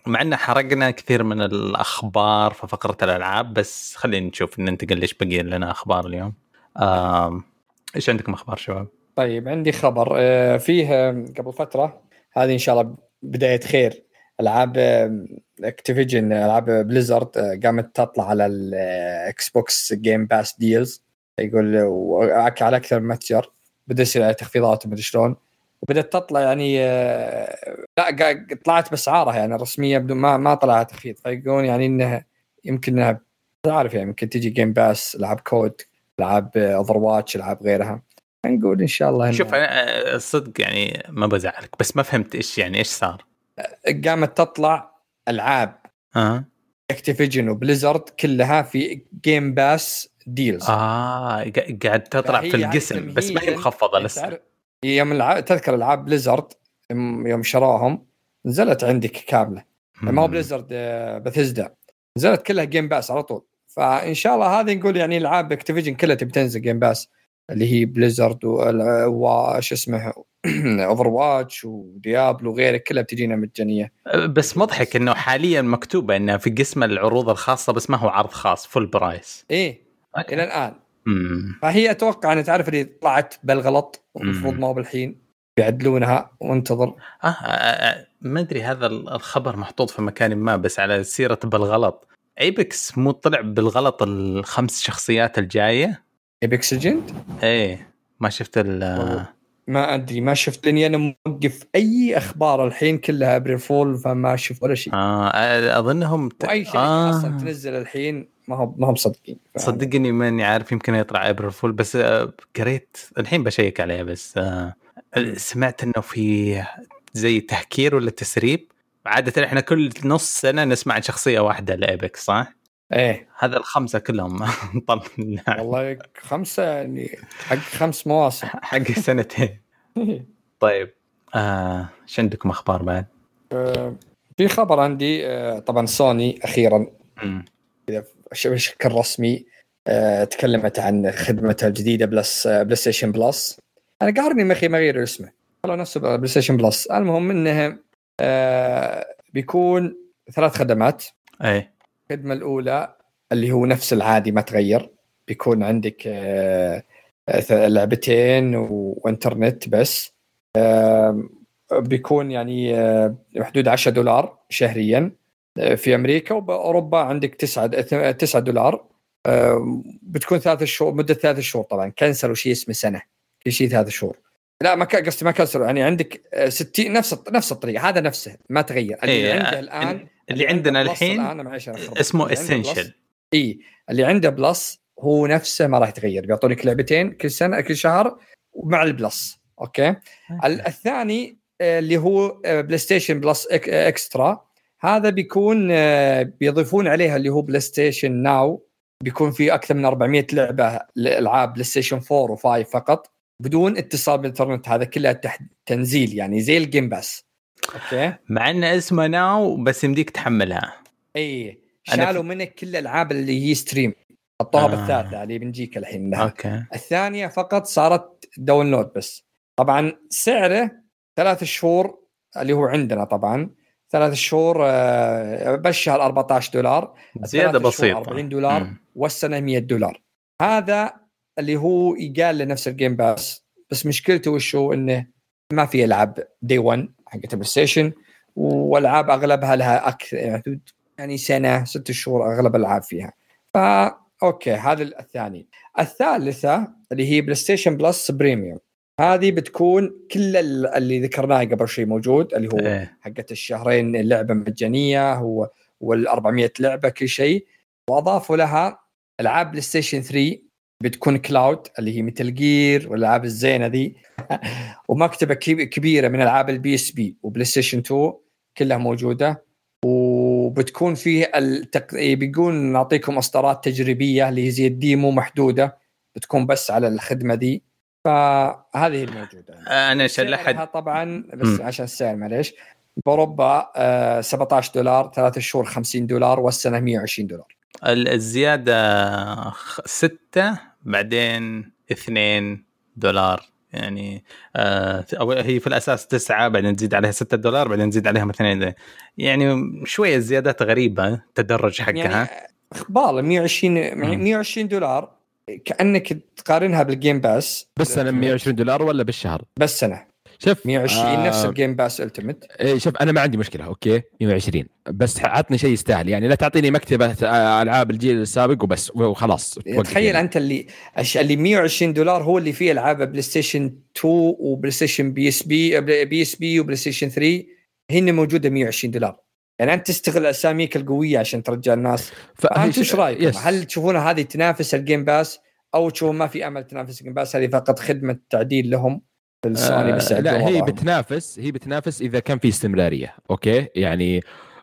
مع ان حرقنا كثير من الأخبار في فقرة الألعاب بس خلينا نشوف ننتقل ليش بقي لنا أخبار اليوم. إيش عندكم أخبار شباب؟ طيب عندي خبر آه، فيه آه، قبل فترة هذه إن شاء الله بداية خير. ألعاب Activision ألعاب Blizzard آه، قامت تطلع على ال Xbox Game Pass deals يقول على أكثر من متجر. بدا يصير عليه تخفيضات ومدري شلون. وبدات تطلع يعني آه، لا طلعت بأسعارها يعني الرسمية بدون ما ما طلع تخفيض. فيقولون يعني إنها يمكن إنها ما أعرف يعني يمكن تجي Game Pass العاب COD العاب Overwatch العاب غيرها نقول إن شاء الله شوف أنا آه، صدق يعني ما بزعلك بس ما فهمت إيش يعني إيش صار؟ قامت تطلع ألعاب. Activision و Blizzard كلها في Game Pass deals آه قا- قاعد تطلع في فهي القسم بس ما هي مخفضه يعني لسه. تعرف- يوم العاب تذكر العاب Blizzard يوم شراهم نزلت عندك كاملة. ما هو Blizzard آه، بثزدا نزلت كلها Game Pass على طول. فإن شاء الله هذه نقول يعني العاب Activision كلها تبي تنزل Game Pass اللي هي Blizzard وش اسمه Overwatch و Diablo وغيره كلها بتجينا مجانية. بس مضحك إنه حاليا مكتوبة إنها في قسم العروض الخاصة بس ما هو عرض خاص full price إيه. إلى الآن. امم فهي أتوقع ان تعرف اللي طلعت بالغلط والمفروض مم. ما هو بالحين بيعدلونها وانتظر. آه, آه, آه ما أدري هذا الخبر محطوط في مكان ما بس على سيرة بالغلط Apex مو طلع بالغلط الخمس شخصيات الجاية؟ Apex Legends إيه ما شفت ال. ما أدري ما شفت لأني أنا موقف أي أخبار الحين كلها April Fool فما شفت ولا شيء. آه أظنهم ت... وأي شركه آه. أصلا تنزل الحين ما هو ما هم مصدقين ف- صدقني ماني عارف يمكن يطلع April Fool بس آه، قريت الحين بشيك عليه بس آه، سمعت إنه في زي تهكير ولا تسريب؟ عادة إحنا كل نص سنة نسمع عن شخصية واحدة ل Apex صح؟ إيه. هذا الخمسة كلهم طل والله خمسة يعني حق خمس مواسم. حق سنتين. طيب آه، إيش عندكم أخبار بعد؟ آه، في خبر عندي آه، طبعا سوني أخيرا. ش- بشكل رسمي آه، تكلمت عن خدمتها الجديدة Plus PlayStation Plus أنا قارني مخي ما غير اسمه. والله نفسه PlayStation Plus المهم إنه آه، بيكون ثلاث خدمات. أي. الخدمة الأولى اللي هو نفس العادي ما تغير. بيكون عندك آه، لعبتين وإنترنت بس. بيكون يعني بحدود 10 دولار شهريا. في أمريكا وبأوروبا عندك 9 9 دولار. آم، بتكون ثلاث شهور مدة ثلاث شهور طبعا. كنسلوا شيء اسمه سنة. كل شيء ثلاث شهور. لا ما قصدي ما كنسلوا يعني عندك آه، 60 نفس الط- نفس الطريقة. هذا نفسه ما تغير. اللي إيه، عنده آه، الآن اللي عندنا الحين أخرب. اسمه Essential إي اللي عنده Plus هو نفسه ما راح يتغير. بيعطونك لعبتين كل سنة كل شهر ومع ال Plus. أوكي؟ ال- الثاني آه، اللي هو آه، PlayStation Plus آه، Extra. هذا بيكون آه، بيضيفون عليها اللي هو PlayStation Now بيكون في أكثر من 400 لعبة لألعاب PlayStation 4 و5 فقط بدون اتصال بالإنترنت. هذا كلها تحت تنزيل يعني زي ال Game Pass okay؟ مع إن اسمه Now بس يمديك تحملها. اي شالوا في- منك كل الألعاب اللي هي stream حطوها آه. بالثالثه اللي بنجيك الحين لها. okay. الثانية فقط صارت download بس. طبعا سعره ثلاث شهور اللي هو عندنا طبعا. ثلاث شهور آه، بالشهر 14 دولار. زيادة بسيطة. 40 دولار مم. والسنة 100 دولار. هذا اللي هو يقال لنفس ال Game Pass. بس مشكلته وش هو إنه ما في ألعاب day 1 حقت ال PlayStation والعاب أغلبها لها أكثر يعني يعني سنة ست شهور أغلب الألعاب فيها. فا okay هذا الثاني. الثالثة اللي هي PlayStation Plus Premium هذه بتكون كل ال- اللي ذكرناه قبل شوي موجود اللي هو إيه. حقت الشهرين اللعبه مجانية هو وال 400 لعبة كل شيء. وأضافوا لها ألعاب PlayStation 3 بتكون cloud اللي هي مثل Gear والألعاب الزينة ذي. ومكتبة كب- كبيرة من ألعاب ال PSP و PlayStation 2 كلها موجودة. وبتكون فيه التق... بيقول نعطيكم إصدارات تجريبية اللي هي زي ال demo محدودة. بتكون بس على الخدمة دي فهذه الموجوده أنا لا سعرها حد طبعا بس مم. عشان السعر معليش. بأوروبا آه 17 دولار ثلاث شهور 50 دولار والسنة 120 دولار. ال- الزيادة خ- ستة بعدين اثنين دولار. يعني آه هي في الأساس تسعة بعدين تزيد عليها ستة دولار بعدين تزيد عليها اثنين يعني شوية الزيادات غريبة تدرج حقها. يعني أخبار 120 مم. 120 دولار. كأنك تقارنها بال Game Pass بالسنة 120 دولار ولا بالشهر؟ بس سنه شوف 120 آه، نفس الجيم باس التيمت إيه شوف أنا ما عندي مشكلة okay؟ 120 بس عطني شيء يستاهل يعني لا تعطيني مكتبة آه، ألعاب الجيل السابق وبس وخلاص تخيل يعني. أنت اللي اللي 120 دولار هو اللي فيه ألعاب بلاي ستيشن 2 وبلاي ستيشن بي إس بي بي إس بي وبلاي ستيشن 3 هن موجودة 120 دولار. يعني أنت تستغل أساميك القوية عشان ترجع الناس فهي فانتم إيش رأيكم؟ yes. هل تشوفون هذه تنافس ال Game Pass أو تشوفون ما في أمل تنافس ال Game Pass هذه فقط خدمة تعديل لهم السوني بس آه لا هي. بتنافس هي بتنافس إذا كان في استمرارية okay يعني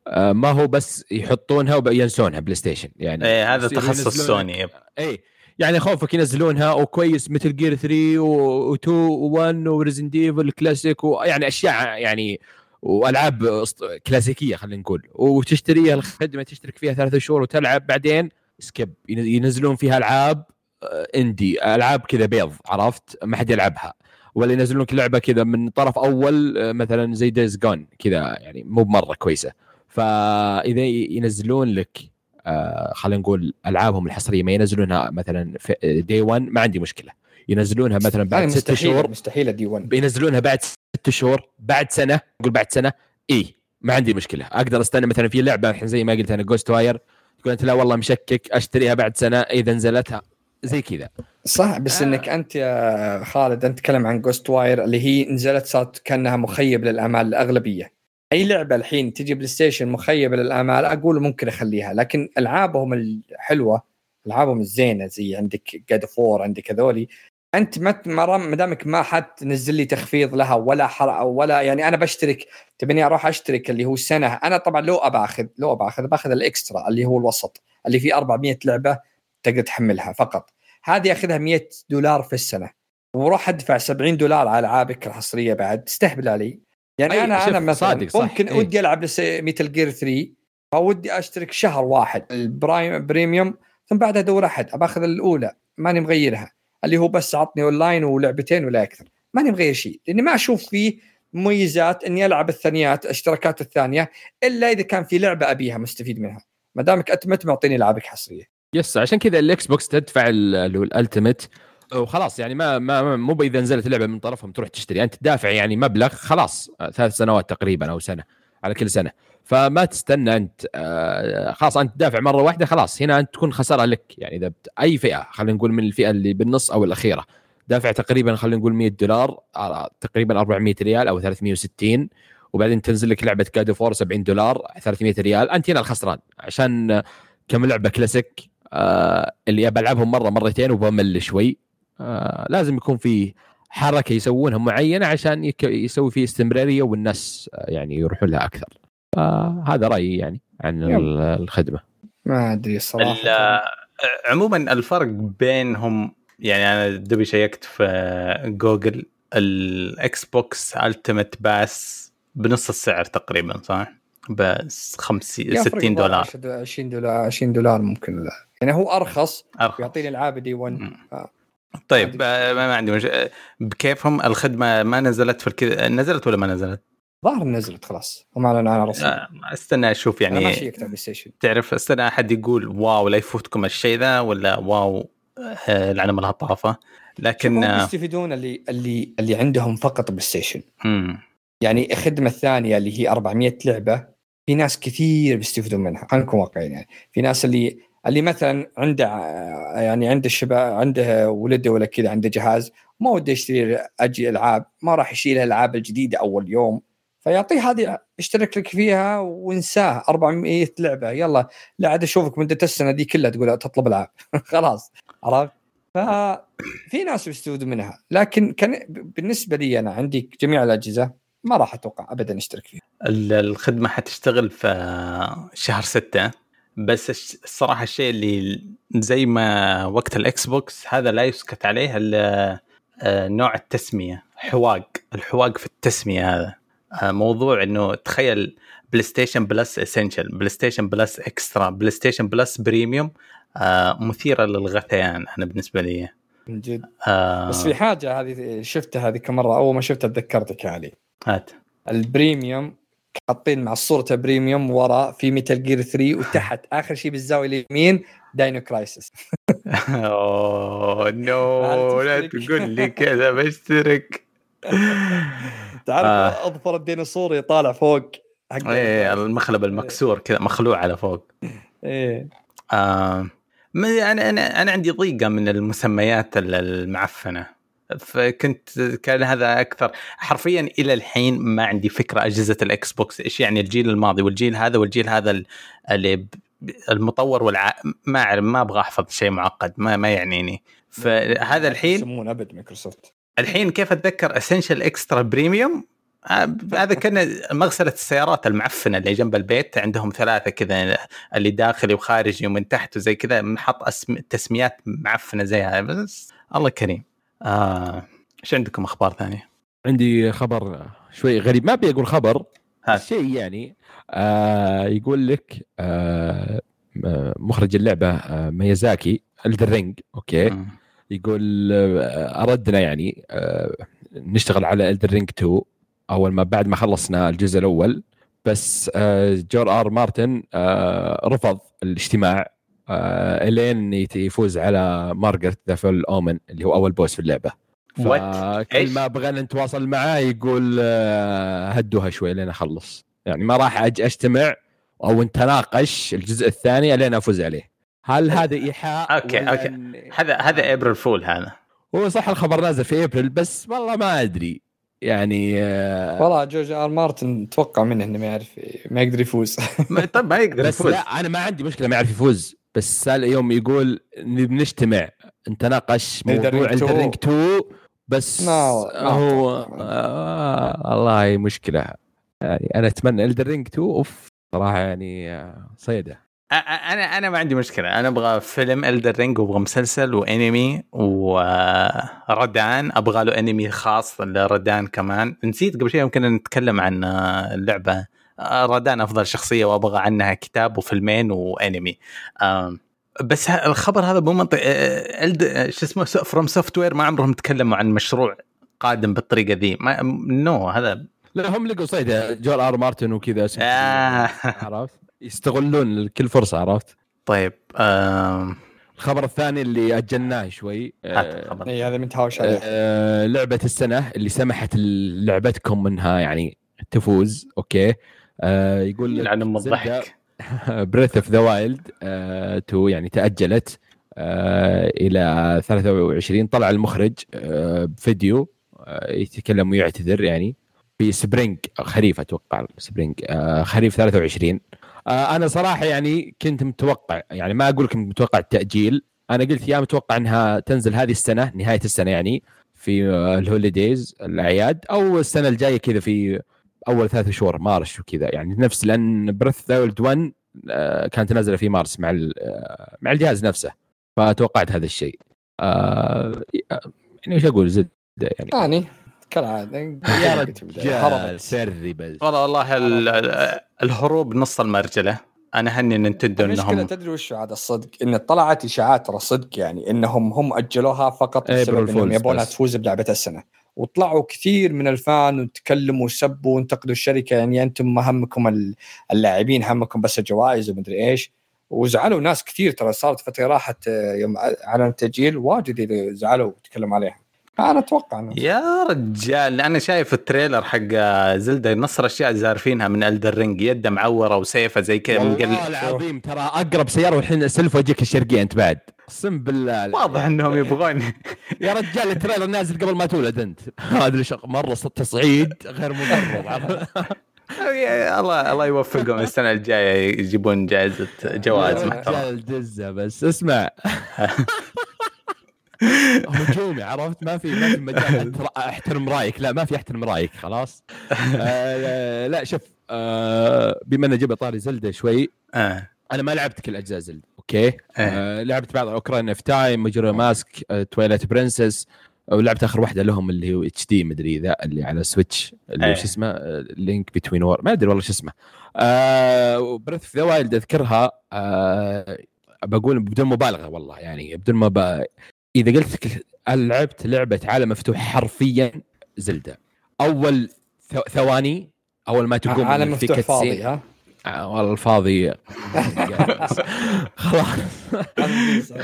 آه ما هو بس يحطونها وينسونها PlayStation يعني إيه هذا تخصص سوني yep. اي يعني خوفك ينزلونها وكويس مثل Gear 3 و2 و1 و Resident Evil classic ويعني أشياء يعني وألعاب كلاسيكية خلينا نقول. وتشتريها الخدمة تشترك فيها ثلاثة شهور وتلعب بعدين skip ينزلون فيها ألعاب آه، indie ألعاب كذا بيض عرفت؟ ما حد يلعبها. ولا ينزلون لك لعبة كذا من طرف أول آه، مثلا زي Days Gone كذا يعني مو بمرة كويسة. فإذا ينزلون لك آه خلينا نقول ألعابهم الحصرية ما ينزلونها مثلا في day 1 ما عندي مشكلة. ينزلونها مثلا بعد ست شهور. مستحيل day 1 بينزلونها بعد ست شهور بعد سنة نقول بعد سنة اي ما عندي مشكلة. أقدر أستنى مثلا في لعبة الحين زي ما قلت أنا Ghostwire تقول أنت لا والله مشكك أشتريها بعد سنة إذا نزلتها. زي كذا. صح بس آه. إنك أنت يا خالد أنت تتكلم عن Ghostwire اللي هي نزلت صارت كأنها مخيب للامال الأغلبية. أي لعبة الحين تجي بلاي ستيشن مخيبة للامال أقول ممكن أخليها. لكن ألعابهم الحلوة ألعابهم الزينة زي عندك God of War عندك هذولي أنت ما ما دامك ما حد تنزل لي تخفيض لها ولا حرق ولا يعني أنا بشترك تبيني أروح أشترك اللي هو السنة أنا طبعا لو اباخذ لو أباخذ بأخذ ال Extra اللي هو الوسط اللي فيه 400 لعبة تقدر تحملها فقط. هذه أخذها 100 دولار في السنة. وروح أدفع 70 دولار على ألعابك الحصرية بعد. تستهبل علي يعني أي أنا أنا مثلا صادق صح. ممكن أي. ودي ألعب Metal Gear 3 فودي أشترك شهر واحد. ال Prime Premium ثم بعدها أدور أحد باخذ الأولى ماني مغيرها. اللي هو بس عطني اونلاين ولعبتين ولا أكثر. ماني مغير شيء لأني ما أشوف فيه مميزات إني ألعب الثانيات الاشتراكات الثانية إلا إذا كان في لعبة أبيها مستفيد منها. ما دامك انت معطيني العابك حصرية. yes عشان كذا الاكس بوكس تدفع ال- اللي هو ال Ultimate. وخلاص يعني ما ما مو اذا نزلت لعبة من طرفهم تروح تشتري. أنت تدافع يعني مبلغ خلاص ثلاث سنوات تقريبا أو سنة على كل سنة. فما تستنى أنت آه، خلاص أنت تدافع مرة واحدة خلاص هنا أنت تكون خسارة لك. يعني إذا أي فئة خلينا نقول من الفئة اللي بالنص أو الأخيرة. دافع تقريبا خلينا نقول 100 دولار آه، تقريبا 400 ريال أو 360 وبعدين تنزل لك لعبة God of War 70 دولار 300 ريال. أنت هنا الخسران عشان كم لعبة كلاسيك آه اللي بلعبهم مرة مرتين وبمل شوي. لازم يكون في حركة يسوونها معينة عشان يسوي فيه استمرارية والناس يعني يروحون لها أكثر. فهذا رأيي يعني عن. ال- الخدمة ما أدري الصراحة ال- عموما الفرق بينهم يعني أنا double شيكت في جوجل الاكس بوكس Ultimate Pass بنص السعر تقريبا صح؟ بس 50 يفرق 60 دولار 20 دولار 20 دولار ممكن لا يعني هو أرخص أرخص. ويعطيني العاب day 1 مم. آه. طيب ما عندي مش... بكيفهم الخدمة ما نزلت في الكذا نزلت ولا ما نزلت؟ ظاهر نزلت خلاص. هم اعلنوا عنها رسمي آه، استنى أشوف يعني شيكت على البلاي ستيشن تعرف استنى أحد يقول wow لا يفوتكم الشيء ذا ولا wow آه، العالم لها طافه لكن هم آه، يستفيدون اللي اللي اللي عندهم فقط بلاي ستيشن. يعني الخدمة الثانية اللي هي 400 لعبة في ناس كثير بيستفيدون منها. خلينا نكون واقعيين يعني. في ناس اللي اللي مثلا عنده آه، يعني عنده الشباب عنده ولده ولا كذا عنده جهاز ما وده يشتري أجي ألعاب ما راح يشيل الالعاب الجديدة أول يوم. فيعطيه هذه اشترك لك فيها وانساه. 400 لعبة. يلا لا عاد أشوفك مدة السنة دي كلها تقول تطلب ألعاب. خلاص. عرفت؟ ففي ناس بيستفيدوا منها. لكن كان بالنسبة لي أنا عندي جميع الأجهزة ما راح أتوقع ابدا أشترك فيها. ال- الخدمة حتشتغل في شهر ستة. بس الصراحة الشيء اللي زي ما وقت الاكس بوكس هذا لا يسكت عليه آه، نوع التسمية. حواق. الحواق في التسمية هذا. موضوع إنه تخيل PlayStation Plus Essential PlayStation Plus Extra PlayStation Plus Premium آه، مثيرة للغثيان أنا بالنسبة لي. من جد. آه، بس في حاجة هذه شفتها هذيك مره أول ما شفتها تذكرتك علي. هات. ال Premium حاطين مع صورته Premium ورا في Metal Gear 3 وتحت آخر شيء بالزاوية اليمين Dino Crisis أوه no لا. تقول لي كذا بشترك. تعرف آه. أظفر الديناصور يطالع فوق حق إيه المخلب المكسور كذا مخلوع على فوق. إيه. آه ما أنا أنا أنا عندي ضيقة من المسميات ال- المعفنة. فكنت كان هذا أكثر. حرفيا إلى الحين ما عندي فكرة أجهزة الاكس بوكس إيش يعني الجيل الماضي والجيل هذا والجيل هذا ال- اللي المطور والع ما أعرف ما أبغى أحفظ شيء معقد ما ما يعنيني. فهذا الحين يسمون أبد مايكروسوفت. الحين كيف أتذكر Essential Extra Premium هذا كان مغسلة السيارات المعفنة اللي جنب البيت عندهم ثلاثة كذا اللي داخلي وخارجي ومن تحت وزي كذا محط أسم... تسميات معفنة زي هذا بس الله كريم آه. إيش عندكم أخبار ثانية؟ عندي خبر شوي غريب ما أبي أقول خبر. شيء يعني آه يقول لك آه مخرج اللعبة آه ميازاكي Elden Ring okay مم. يقول آه، أردنا يعني آه، نشتغل على Elden Ring 2 أول ما بعد ما خلصنا الجزء الأول. بس آه، جورج آر مارتن رفض الاجتماع لين يفوز على Margit the Fell Omen اللي هو أول boss في اللعبة. إيش؟ ما بغينا نتواصل معاه يقول هدوها شوي لين أخلص. يعني ما راح أجتمع أو نتناقش الجزء الثاني لين أفوز عليه. هل هذا إيحاء okay. إن- هذا هذا April Fool هذا. هو صح الخبر نازل في ابريل بس والله ما أدري. يعني آه، والله جورج آر مارتن توقع منه إنه ما يعرف ما يقدر يفوز. طب ما يقدر بس يفوز. لا أنا ما عندي مشكلة ما يعرف يفوز بس يوم يقول بنجتمع نتناقش موضوع Ring 2. Elden Ring 2 بس ما- ما هو. آه والله مشكلة. يعني أنا أتمنى Elden Ring 2 أوف صراحة يعني آه، صيدة. أنا أنا ما عندي مشكلة. أنا أبغى فيلم Elden Ring وابغى مسلسل وأنمي وردان أبغى له أنمي خاص لردان كمان. نسيت قبل شوي يمكن نتكلم عن اللعبة. ردان أفضل شخصية وأبغى عنها كتاب وفيلمين وأنمي. بس الخبر هذا مو منطقي شو اسمه FromSoftware ما عمرهم تكلموا عن مشروع قادم بالطريقة ذي. ما نو هذا لا هم لقوا صيده جورج آر مارتن وكذا. آه. عرفت؟ يستغلون كل فرصة عرفت؟ طيب آم، الخبر الثاني اللي أجلناه شوي آه،. اي هذا متهاوش عليه. آه، لعبة السنة اللي سمحت لعبتكم إنها يعني تفوز okay؟ آه، يقول لك يلعن ام الضحك. Breath of the Wild 2 يعني تأجلت آه، إلى 23 طلع المخرج آه، بفيديو آه، يتكلم ويعتذر يعني. في spring خريف أتوقع spring آه، خريف 23 آه، أنا صراحة يعني كنت متوقع يعني ما أقول كنت متوقع التأجيل أنا قلت يا متوقع إنها تنزل هذه السنة نهاية السنة يعني في آه، ال holidays الأعياد أو السنة الجاية كذا في أول ثلاث شهور March وكذا. يعني نفس لأن Breath Wild 1 آه، كانت نازلة في مارس مع آه، مع الجهاز نفسه فتوقعت هذا الشيء. آه، يعني إيش أقول؟ زد يعني. يعني كالعاده يا. رجال سري بس. والله والله ال- ال- الهروب نص المرجلة. أنا هني Nintendo المشكلة انهم تدري وش هذا الصدق؟ إن طلعت إشاعات ترى صدق يعني إنهم هم أجلوها فقط إيه، بسبب إنهم يبونها. تفوز بلعبة السنة. وطلعوا كثير من ال fans وتكلموا وسبوا وانتقدوا الشركة. يعني أنتم ما همكم ال- اللاعبين همكم بس الجوائز ومدري إيش. وزعلوا ناس كثير ترى. صارت فترة راحت آه، يوم اعلن التأجيل. واجد اللي زعلوا وتكلموا عليها. أنا أتوقع إنه يا رجال أنا شايف ال trailer حق Zelda نص الاشياء زارفينها من Elden Ring يده معورة وسيفة زي كذا والله مقل... العظيم ترى أقرب سيارة والحين سلف وجهك الشرقية أنت بعد. أقسم بالله. واضح إنهم يبغون. يا رجال التريلر نازل قبل ما تولد أنت. هذا مرة تصعيد غير مبرر. الله الله يوفقهم السنة الجاية يجيبون جائزة جوائز يا محترمة. رجال دزة بس. اسمع. هجومي عرفت؟ ما في ما في مجال احترم رأيك. لا ما في احترم رأيك خلاص؟ آه لا شوف آه بما ان جبت طاري زلدة شوي آه. أنا ما لعبت كل أجزاء Zelda okay؟ آه. لعبت بعض Ocarina of Time Majora's Mask آه Twilight Princess ولعبت آخر واحدة لهم اللي هو HD مدري ذا اللي على Switch اللي إيه. شو اسمه؟ Link Between Worlds ما أدري والله شو اسمه. آه Breath the Wild أذكرها آه بقول بدون مبالغة والله يعني بدون ما. إذا قلت لك لعبت لعبة عالم مفتوح حرفيا Zelda. أول ث- ثواني أول ما تقوم عالم في مفتوح فاضي ها؟ آه، والله الفاضي. خلاص.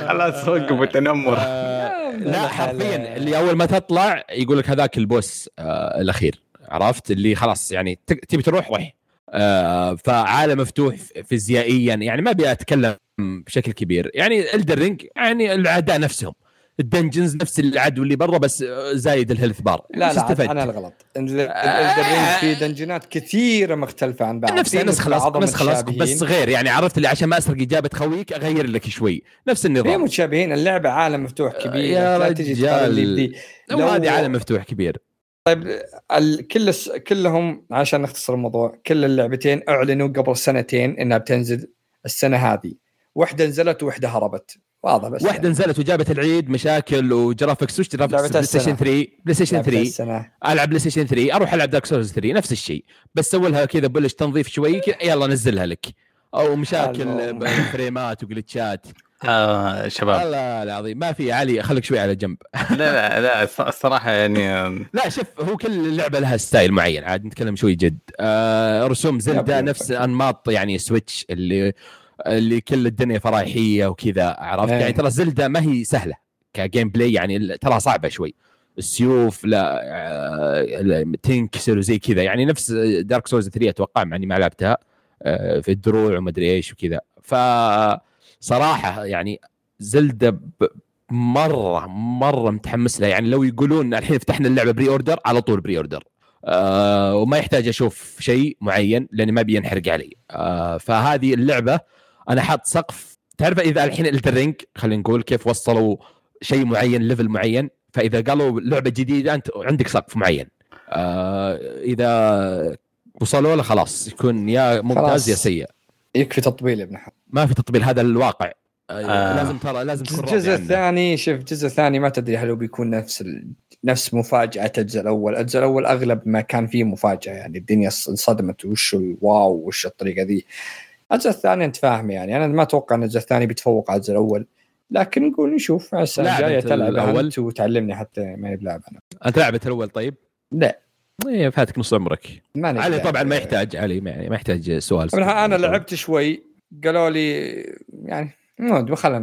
خلاص وقفوا تنمر آه، لا. حرفيا اللي أول ما تطلع يقول لك هذاك ال boss آه الأخير. عرفت؟ اللي خلاص يعني ت- تبي تروح روح. آه فعالم مفتوح فيزيائيا يعني ما أبي أتكلم بشكل كبير. يعني Elden Ring يعني الأعداء نفسهم. ال dungeons نفس العدو اللي برا بس زايد ال health bar. لا لا استفدت؟ أنا الغلط في دنجنات كثيرة مختلفة عن بعض. نفس نسخ نسخ. بس غير يعني عرفت اللي عشان ما أسرق إجابة خويك أغير لك شوي. نفس النظام. متشابهين. اللعبة عالم مفتوح كبير. يا لا تجي. لو هذه عالم مفتوح كبير. ال... كل. كلهم عشان نختصر الموضوع كل اللعبتين أعلنوا قبل سنتين إنها بتنزل السنة هذه. واحدة نزلت وواحده هربت. واضح بس واحدة نزلت وجابت العيد مشاكل و graphics وش graphics PlayStation السنة. 3 PlayStation لعبة 3 السنة. ألعب PlayStation 3 أروح ألعب Dark Souls 3 نفس الشيء. بس سوي لها كذا بلش تنظيف شوي. كذا يلا نزلها لك. أو مشاكل. فريمات وجلتشات. آه شباب. الله العظيم. ما في علي. خليك شوي على جنب. لا لا لا الص- الصراحة يعني لا شوف هو كل لعبه لها style معين. عاد نتكلم شوي جد. آه رسوم Zelda yep. نفس أنماط يعني Switch اللي اللي كل الدنيا فرايحية وكذا عرفت؟ إيه. يعني ترى Zelda ما هي سهلة ك gameplay يعني ترى صعبة شوي. السيوف لا آه، تنكسر وزي كذا. يعني نفس Dark Souls 3 أتوقع مع إني ما لعبتها آه، في الدروع ومدري إيش وكذا. ف صراحة يعني Zelda ب... مرة مرة متحمس لها. يعني لو يقولون الحين فتحنا اللعبة pre-order على طول pre-order آه وما يحتاج أشوف شيء معين لأني ما بينحرق علي. آه فهذه اللعبة أنا حاط سقف تعرف إذا الحين Elden Ring خلينا نقول كيف وصلوا شيء معين level معين فإذا قالوا لعبة جديدة أنت عندك سقف معين آه إذا وصلوا له خلاص يكون يا ممتاز. يا سيء يكفي تطبيل يا ابن حلال ما في تطبيل هذا الواقع آه. آه. لازم ترى لازم الجزء. الثاني شوف الجزء الثاني ما تدري هل هو بيكون نفس ال... نفس مفاجأة الجزء الأول، الجزء الأول أغلب ما كان فيه مفاجأة يعني الدنيا ص- انصدمت وش ال wow وش الطريقة ذي. الجزء الثاني أنت فاهم يعني أنا ما أتوقع أن الجزء الثاني بيتفوق على الجزء الأول، لكن نقول نشوف الجاية أنت تلعب الأول؟ أنت وتعلمني حتى ماني بلاعب أنا. أنت لعبت الأول طيب؟ لا إيه فاتك نص عمرك ماني علي. طبعا ما يحتاج علي ما ما يحتاج سؤال طبعاً أنا لعبت شوي قالوا لي يعني ما خلنا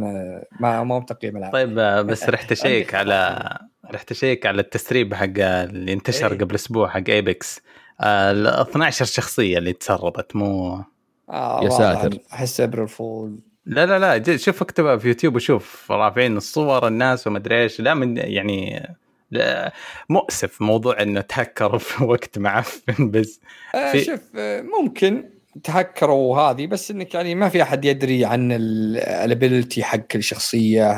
ما ما تقييم العاب طيب آه، بس رحت اشيك على رحت اشيك على التسريب حق اللي انتشر إيه. قبل أسبوع حق Epic ال 12 شخصية اللي تسربت مو آه يا ساتر. أحس April Fool لا لا لا جد شوف اكتبها في يوتيوب وشوف رافعين الصور الناس ومدري إيش. لا من يعني لا مؤسف موضوع إنه تهكر في وقت معفن بس آه في- شوف آه، ممكن تهكروا هذه بس إنك يعني ما في أحد يدري عن ال ability حق كل شخصيه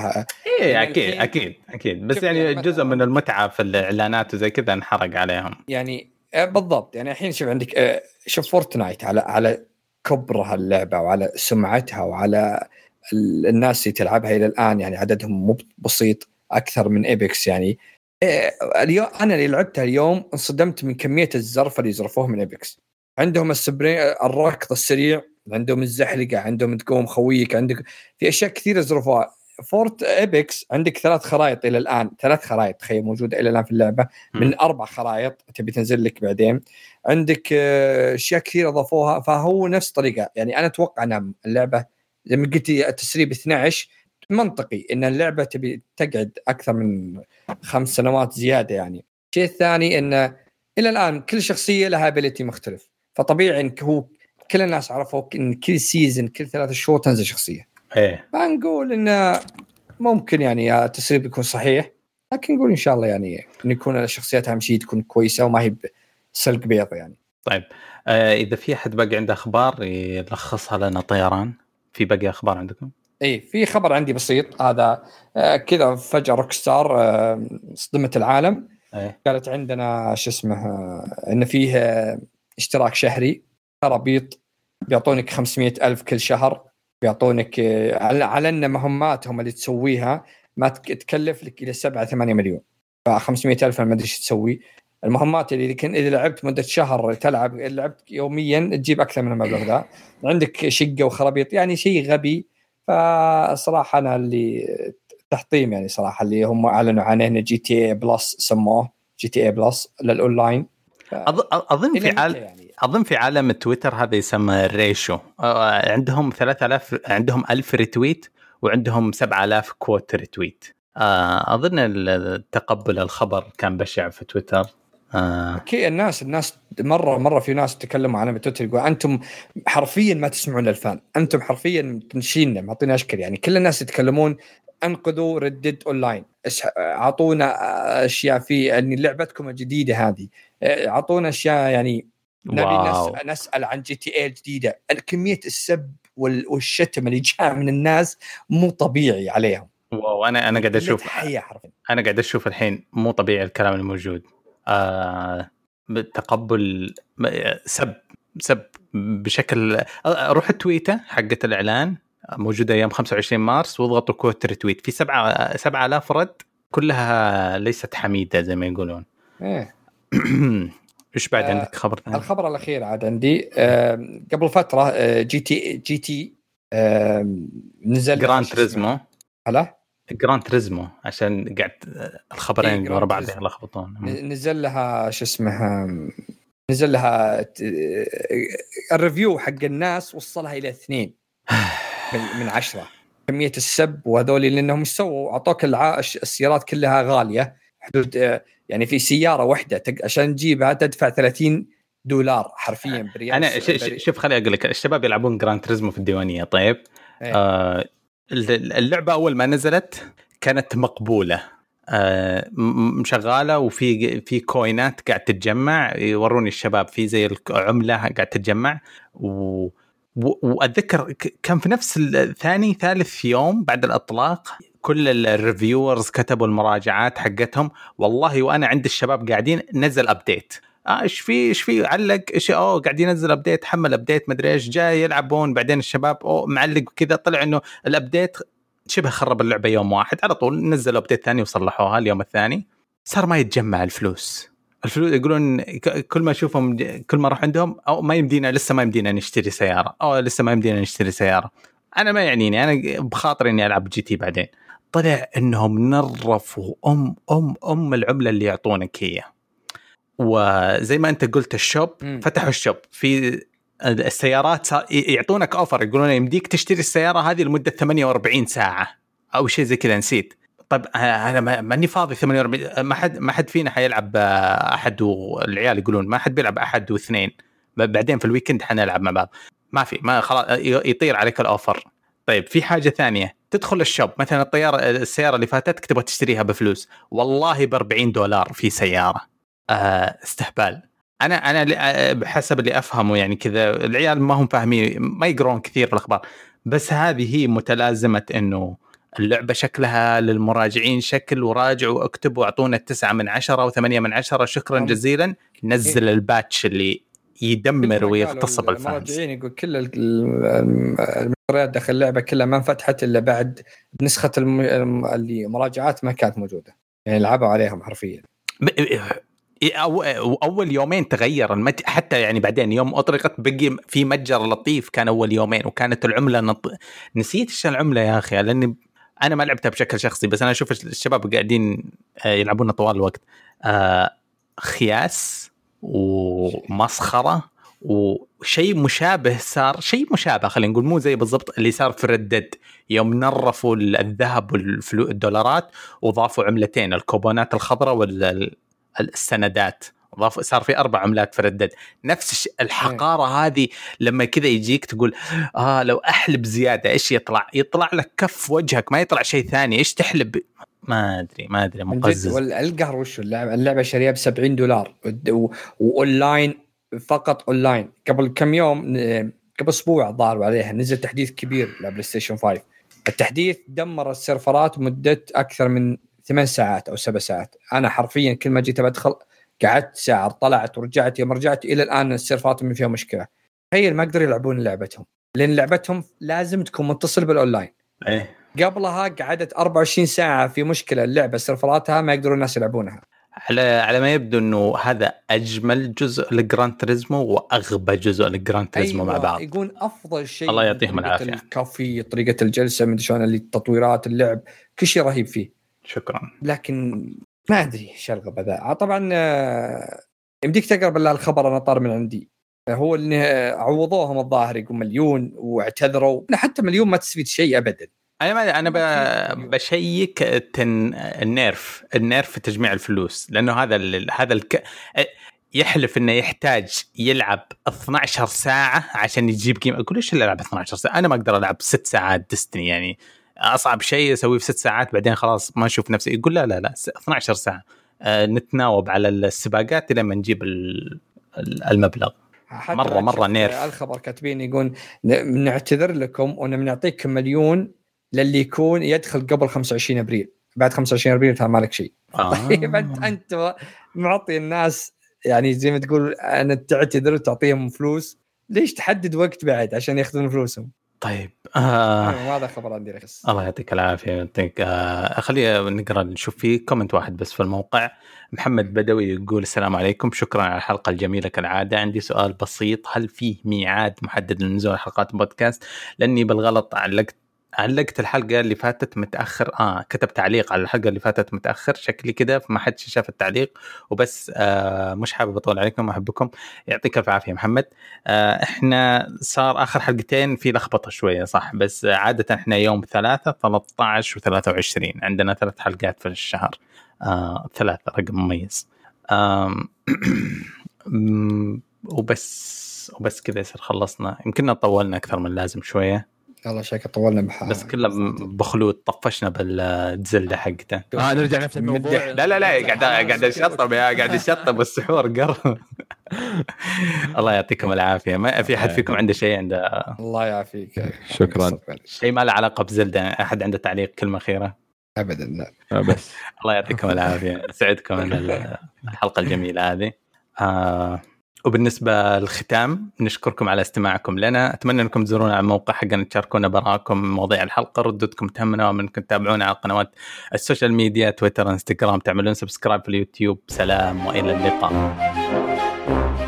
إيه يعني أكيد أكيد أكيد. بس يعني يعني جزء من المتعة في الإعلانات وزي كذا انحرق عليهم. يعني آه، بالضبط. يعني الحين شوف عندك شوف فورتنايت على على كبرها اللعبه وعلى سمعتها وعلى ال- الناس اللي تلعبها إلى الآن يعني عددهم مو بسيط أكثر من إيبكس يعني. آه، اليوم أنا اللي لعبتها اليوم انصدمت من كمية الزرف اللي يزرفوه من إيبكس. عندهم ال sprint الركض السريع عندهم الزحلقة عندهم تقوم خويك عندك في أشياء كثيرة يزرفوها فورت إيبكس عندك ثلاث خرائط إلى الآن ثلاث خرائط تخيل موجودة إلى الآن في اللعبة من أربع خرائط تبي تنزل لك بعدين. عندك آه، أشياء كثيرة أضافوها فهو نفس الطريقة يعني أنا أتوقع إن اللعبة زي ما قلت التسريب 12 منطقي إن اللعبة تبي تقعد أكثر من خمس سنوات زيادة يعني. الشيء الثاني إن إلى الآن كل شخصية لها ability مختلف فطبيعي انك هو كل الناس عرفوا إن كل season كل ثلاث شهور تنزل شخصية. إيه. فنقول إنه ممكن يعني التسريب يكون صحيح لكن نقول إن شاء الله يعني إن يكون الشخصيات أهم شيء تكون كويسة وما هي سلق بيض يعني. طيب آه إذا في أحد باقي عنده أخبار يلخصها لنا طيران؟ في باقي أخبار عندكم؟ اي في خبر عندي بسيط هذا آه كذا فجأة روك ستار آه صدمت العالم. إيه. قالت عندنا شو اسمه آه إن فيه آه اشتراك شهري خرابيط بيعطونك 500 ألف كل شهر. بيعطونك آه على على أن مهماتهم اللي تسويها ما تك- تكلف لك إلى 7 8 مليون. ف 500 ألف أنا ما أدري إيش تسوي. المهمات اللي كن إذا لعبت مدة شهر تلعب لعبت يوميا تجيب أكثر من المبلغ ذا. عندك شقة وخرابيط يعني شيء غبي. فصراحة أنا اللي تحطيم يعني صراحة اللي هم أعلنوا عنه ان GTA Plus سموه GTA Plus لل online. أظن في عالم يعني؟ أظن في عالم تويتر هذا يسمى ال ratio آه، عندهم 3000 عندهم 1000 retweet وعندهم 7000 quote retweet. آه، أظن تقبل الخبر كان بشع في تويتر. آه، كي الناس الناس مرة مرة في ناس تكلموا عنها بتويتر يقول أنتم حرفيا ما تسمعون لل fan أنتم حرفيا تنشينا معطينا أشكال. يعني كل الناس يتكلمون انقذوا Red Dead Online أعطونا أشياء في ان لعبتكم الجديدة هذه. أعطونا أشياء يعني نبي wow. نس- نسأل عن GTA الجديدة. كميه السب وال- والشتم اللي جاء من الناس مو طبيعي عليهم. وأنا أنا قاعد أشوف أنا قاعد أشوف الحين مو طبيعي الكلام الموجود. آه تقبل سب سب بشكل آه، روح التويته حقت الإعلان. موجودة يوم 25 مارس واضغطوا quote retweet. في 7 7000 رد كلها ليست حميدة زي ما يقولون. إيه. إيش بعد آه، عندك خبر ثاني؟ الخبر الأخير عاد عندي آم، قبل فترة آه، GT GT آم، نزل Gran؟ Turismo هلا Gran Turismo عشان قاعد الخبرين إيه، اللي ورا بعض. يلخبطون نزل لها شو اسمه نزل لها آه، ال review حق الناس وصلها إلى اثنين من, من عشرة كمية السب وهذول لأنهم إيش سووا؟ أعطوك السيارات كلها غالية حدود آه، يعني في سيارة واحدة تق- عشان تجيبها تدفع 30 دولار حرفيا بريال أنا ش- ش- شوف خليني أقول لك الشباب يلعبون Gran Turismo في الديوانية طيب؟ إيه. آه اللعبة أول ما نزلت كانت مقبولة. آه، شغاله وفي في كوينات قاعد تتجمع يوروني الشباب في زي العملة قاعد تتجمع. و وأتذكر كان في نفس الثاني ثالث يوم بعد الإطلاق كل ال reviewers كتبوا المراجعات حقتهم. والله وأنا عند الشباب قاعدين نزل update آه إيش في إيش في علق إيش أوه قاعد ينزل update حمل update مدري إيش جاي يلعبون. بعدين الشباب أوه معلق وكذا طلع إنه ال update شبه خرب اللعبة يوم واحد. على طول نزلوا update ثاني وصلحوها اليوم الثاني. صار ما يتجمع الفلوس. الفلوس يقولون كل ما أشوفهم كل ما أروح عندهم أو ما يمدينا لسه ما يمدينا نشتري سيارة. أو لسه ما يمدينا نشتري سيارة. أنا ما يعنيني أنا بخاطري إني ألعب GT بعدين. طلع إنهم نرفوا أم أم أم العملة اللي يعطونك هي. وزي ما أنت قلت ال shop. فتحوا ال shop. في السيارات يعطونك offer يقولون يمديك تشتري السيارة هذه لمدة 48 ساعة أو شيء زي كذا نسيت. طيب أنا ما- ماني فاضي 48 ما حد ما حد فينا حيلعب أحد والعيال يقولون ما حد بيلعب أحد واثنين. بعدين في ال weekend حنلعب مع بعض. ما في ما خلاص يطير عليك ال offer طيب في حاجة ثانية. تدخل ال shop مثلا الطيارة السيارة اللي فاتتك تبغى تشتريها بفلوس. والله ب 40 دولار في سيارة. آه استهبال. أنا أنا آه، بحسب اللي أفهمه يعني كذا العيال ما هم فاهمين ما يقرون كثير في الأخبار. بس هذه هي متلازمة إنه اللعبة شكلها للمراجعين شكل وراجعوا واكتبوا أعطونا التسعة من عشرة وثمانية من عشرة شكرا جزيلا. نزل الباتش اللي يدمر ويغتصب الفانز. المراجعين يقول كل المشتريات داخل اللعبة كلها ما انفتحت الا بعد نسخة الم... اللي مراجعات ما كانت موجودة. يعني لعبوا عليهم حرفيا. ب- أو أول يومين تغير المت... حتى يعني بعدين يوم اطلقت بقي في متجر لطيف كان أول يومين وكانت العملة نط... نسيت إيش العملة يا أخي؟ لأني أنا ما لعبتها بشكل شخصي بس أنا أشوف الشباب قاعدين آه، يلعبونها طوال الوقت. آه، خياس ومسخرة وشيء مشابه صار شيء مشابه خلينا نقول مو زي بالضبط اللي صار في ردد يوم نرفوا الذهب والدولارات وضافوا عملتين الكوبونات الخضراء والسندات ضاف صار في أربع عملات في ردد نفس الحقارة هذه لما كذا يجيك تقول آه لو أحلب زيادة إيش يطلع؟ يطلع لك كف وجهك ما يطلع شيء ثاني. إيش تحلب؟ ما أدري ما أدري مقزز. والقهر وشو اللعبة؟ اللعبة شاريها ب 70 دولار واونلاين فقط اونلاين قبل كم يوم قبل أسبوع ظهروا عليها. نزل تحديث كبير لبلاي ستيشن 5 التحديث دمر السيرفرات مدة أكثر من ثمان ساعات أو سبع ساعات. أنا حرفيا كل ما جيت بدخل قعدت ساعة طلعت ورجعت يوم رجعت إلى الآن السيرفرات من فيها مشكلة. تخيل ما يقدروا يلعبون لعبتهم. لأن لعبتهم لازم تكون متصل بالاونلاين إيه. قبلها قعدت 24 ساعة في مشكلة. اللعبة سيرفراتها ما يقدرون الناس يلعبونها. على على ما يبدو إنه هذا أجمل جزء ل Gran Turismo وأغبى جزء ل Gran Turismo مع بعض. يقول أفضل شيء الله يعطيهم طريقة العافية. الكافي طريقة الجلسة من شلون اللي التطويرات اللعب كل شيء رهيب فيه. شكرا. لكن ما أدري إيش الغباء ذا طبعا آه، يمديك تقرأ بالله الخبر أنا طار من عندي. هو اللي عوضوهم الظاهر يقول مليون واعتذروا. حتى مليون ما تستفيد شيء ابدا. أنا ما أنا ب- بشيك التن... ال nerf ال nerf في تجميع الفلوس لأنه هذا ال... هذا الك... يحلف إنه يحتاج يلعب 12 ساعة عشان يجيب قيمة. أقول إيش اللي ألعب 12 ساعة؟ أنا ما أقدر ألعب ست ساعات Destiny يعني أصعب شيء أسويه في ست ساعات بعدين خلاص ما أشوف نفسي. يقول لا لا لا س- 12 ساعة. آه، نتناوب على السباقات لما نجيب ال- ال- المبلغ. حتى مرة- مرة شفت nerf. الخبر كاتبين يقول نعتذر لكم ونعطيكم مليون للي يكون يدخل قبل 25 أبريل. بعد 25 أبريل ترى مالك شيء. آه. طيب أنت انت معطي الناس يعني زي ما تقول أنا تعتذر وتعطيهم فلوس. ليش تحدد وقت بعد عشان يأخذون فلوسهم؟ طيب آه. هذا خبر عندي خلص. الله يعطيك العافية يعطيك آه خلينا نقرأ نشوف في comment واحد بس في الموقع. محمد بدوي يقول السلام عليكم شكرا على الحلقة الجميلة كالعادة. عندي سؤال بسيط هل فيه ميعاد محدد لنزول حلقات البودكاست لأني بالغلط علقت علقت الحلقة اللي فاتت متأخر. آه كتب تعليق على الحلقة اللي فاتت متأخر. شكلي كده فما حد شاف التعليق. وبس آه مش حابب أطول عليكم أحبكم. يعطيك الف عافية محمد. آه إحنا صار آخر حلقتين في لخبطة شوية صح؟ بس عادة إحنا يوم ثلاثة 13 و23 عندنا ثلاث حلقات في الشهر. آه ثلاثة رقم مميز. أمم، وبس وبس كذا يصير خلصنا. يمكننا طولنا أكثر من اللازم شوية. يلا شكل طولنا بحال. بس كله بخلود طفشنا بالزلدة حقته. آه نرجع نفس الموضوع. لا لا لا قاعد قاعد أشطب يا قاعد أشطب السحور قرب. الله يعطيكم العافية. ما في أحد فيكم عنده شيء عنده الله يعافيك. شكراً. شيء ما له علاقة بزلدة. أحد عنده تعليق كلمة أخيرة؟ ابدا لا. آه بس. الله يعطيكم العافية. سعدكم من الحلقة الجميلة هذه. آه وبالنسبة للختام نشكركم على استماعكم لنا. أتمنى أنكم تزورونا على الموقع حقنا تشاركونا بآرائكم مواضيع الحلقة ردودكم تهمنا ومنكم تتابعونا على قنوات ال social media تويتر إنستغرام تعملون subscribe في اليوتيوب. سلام وإلى اللقاء.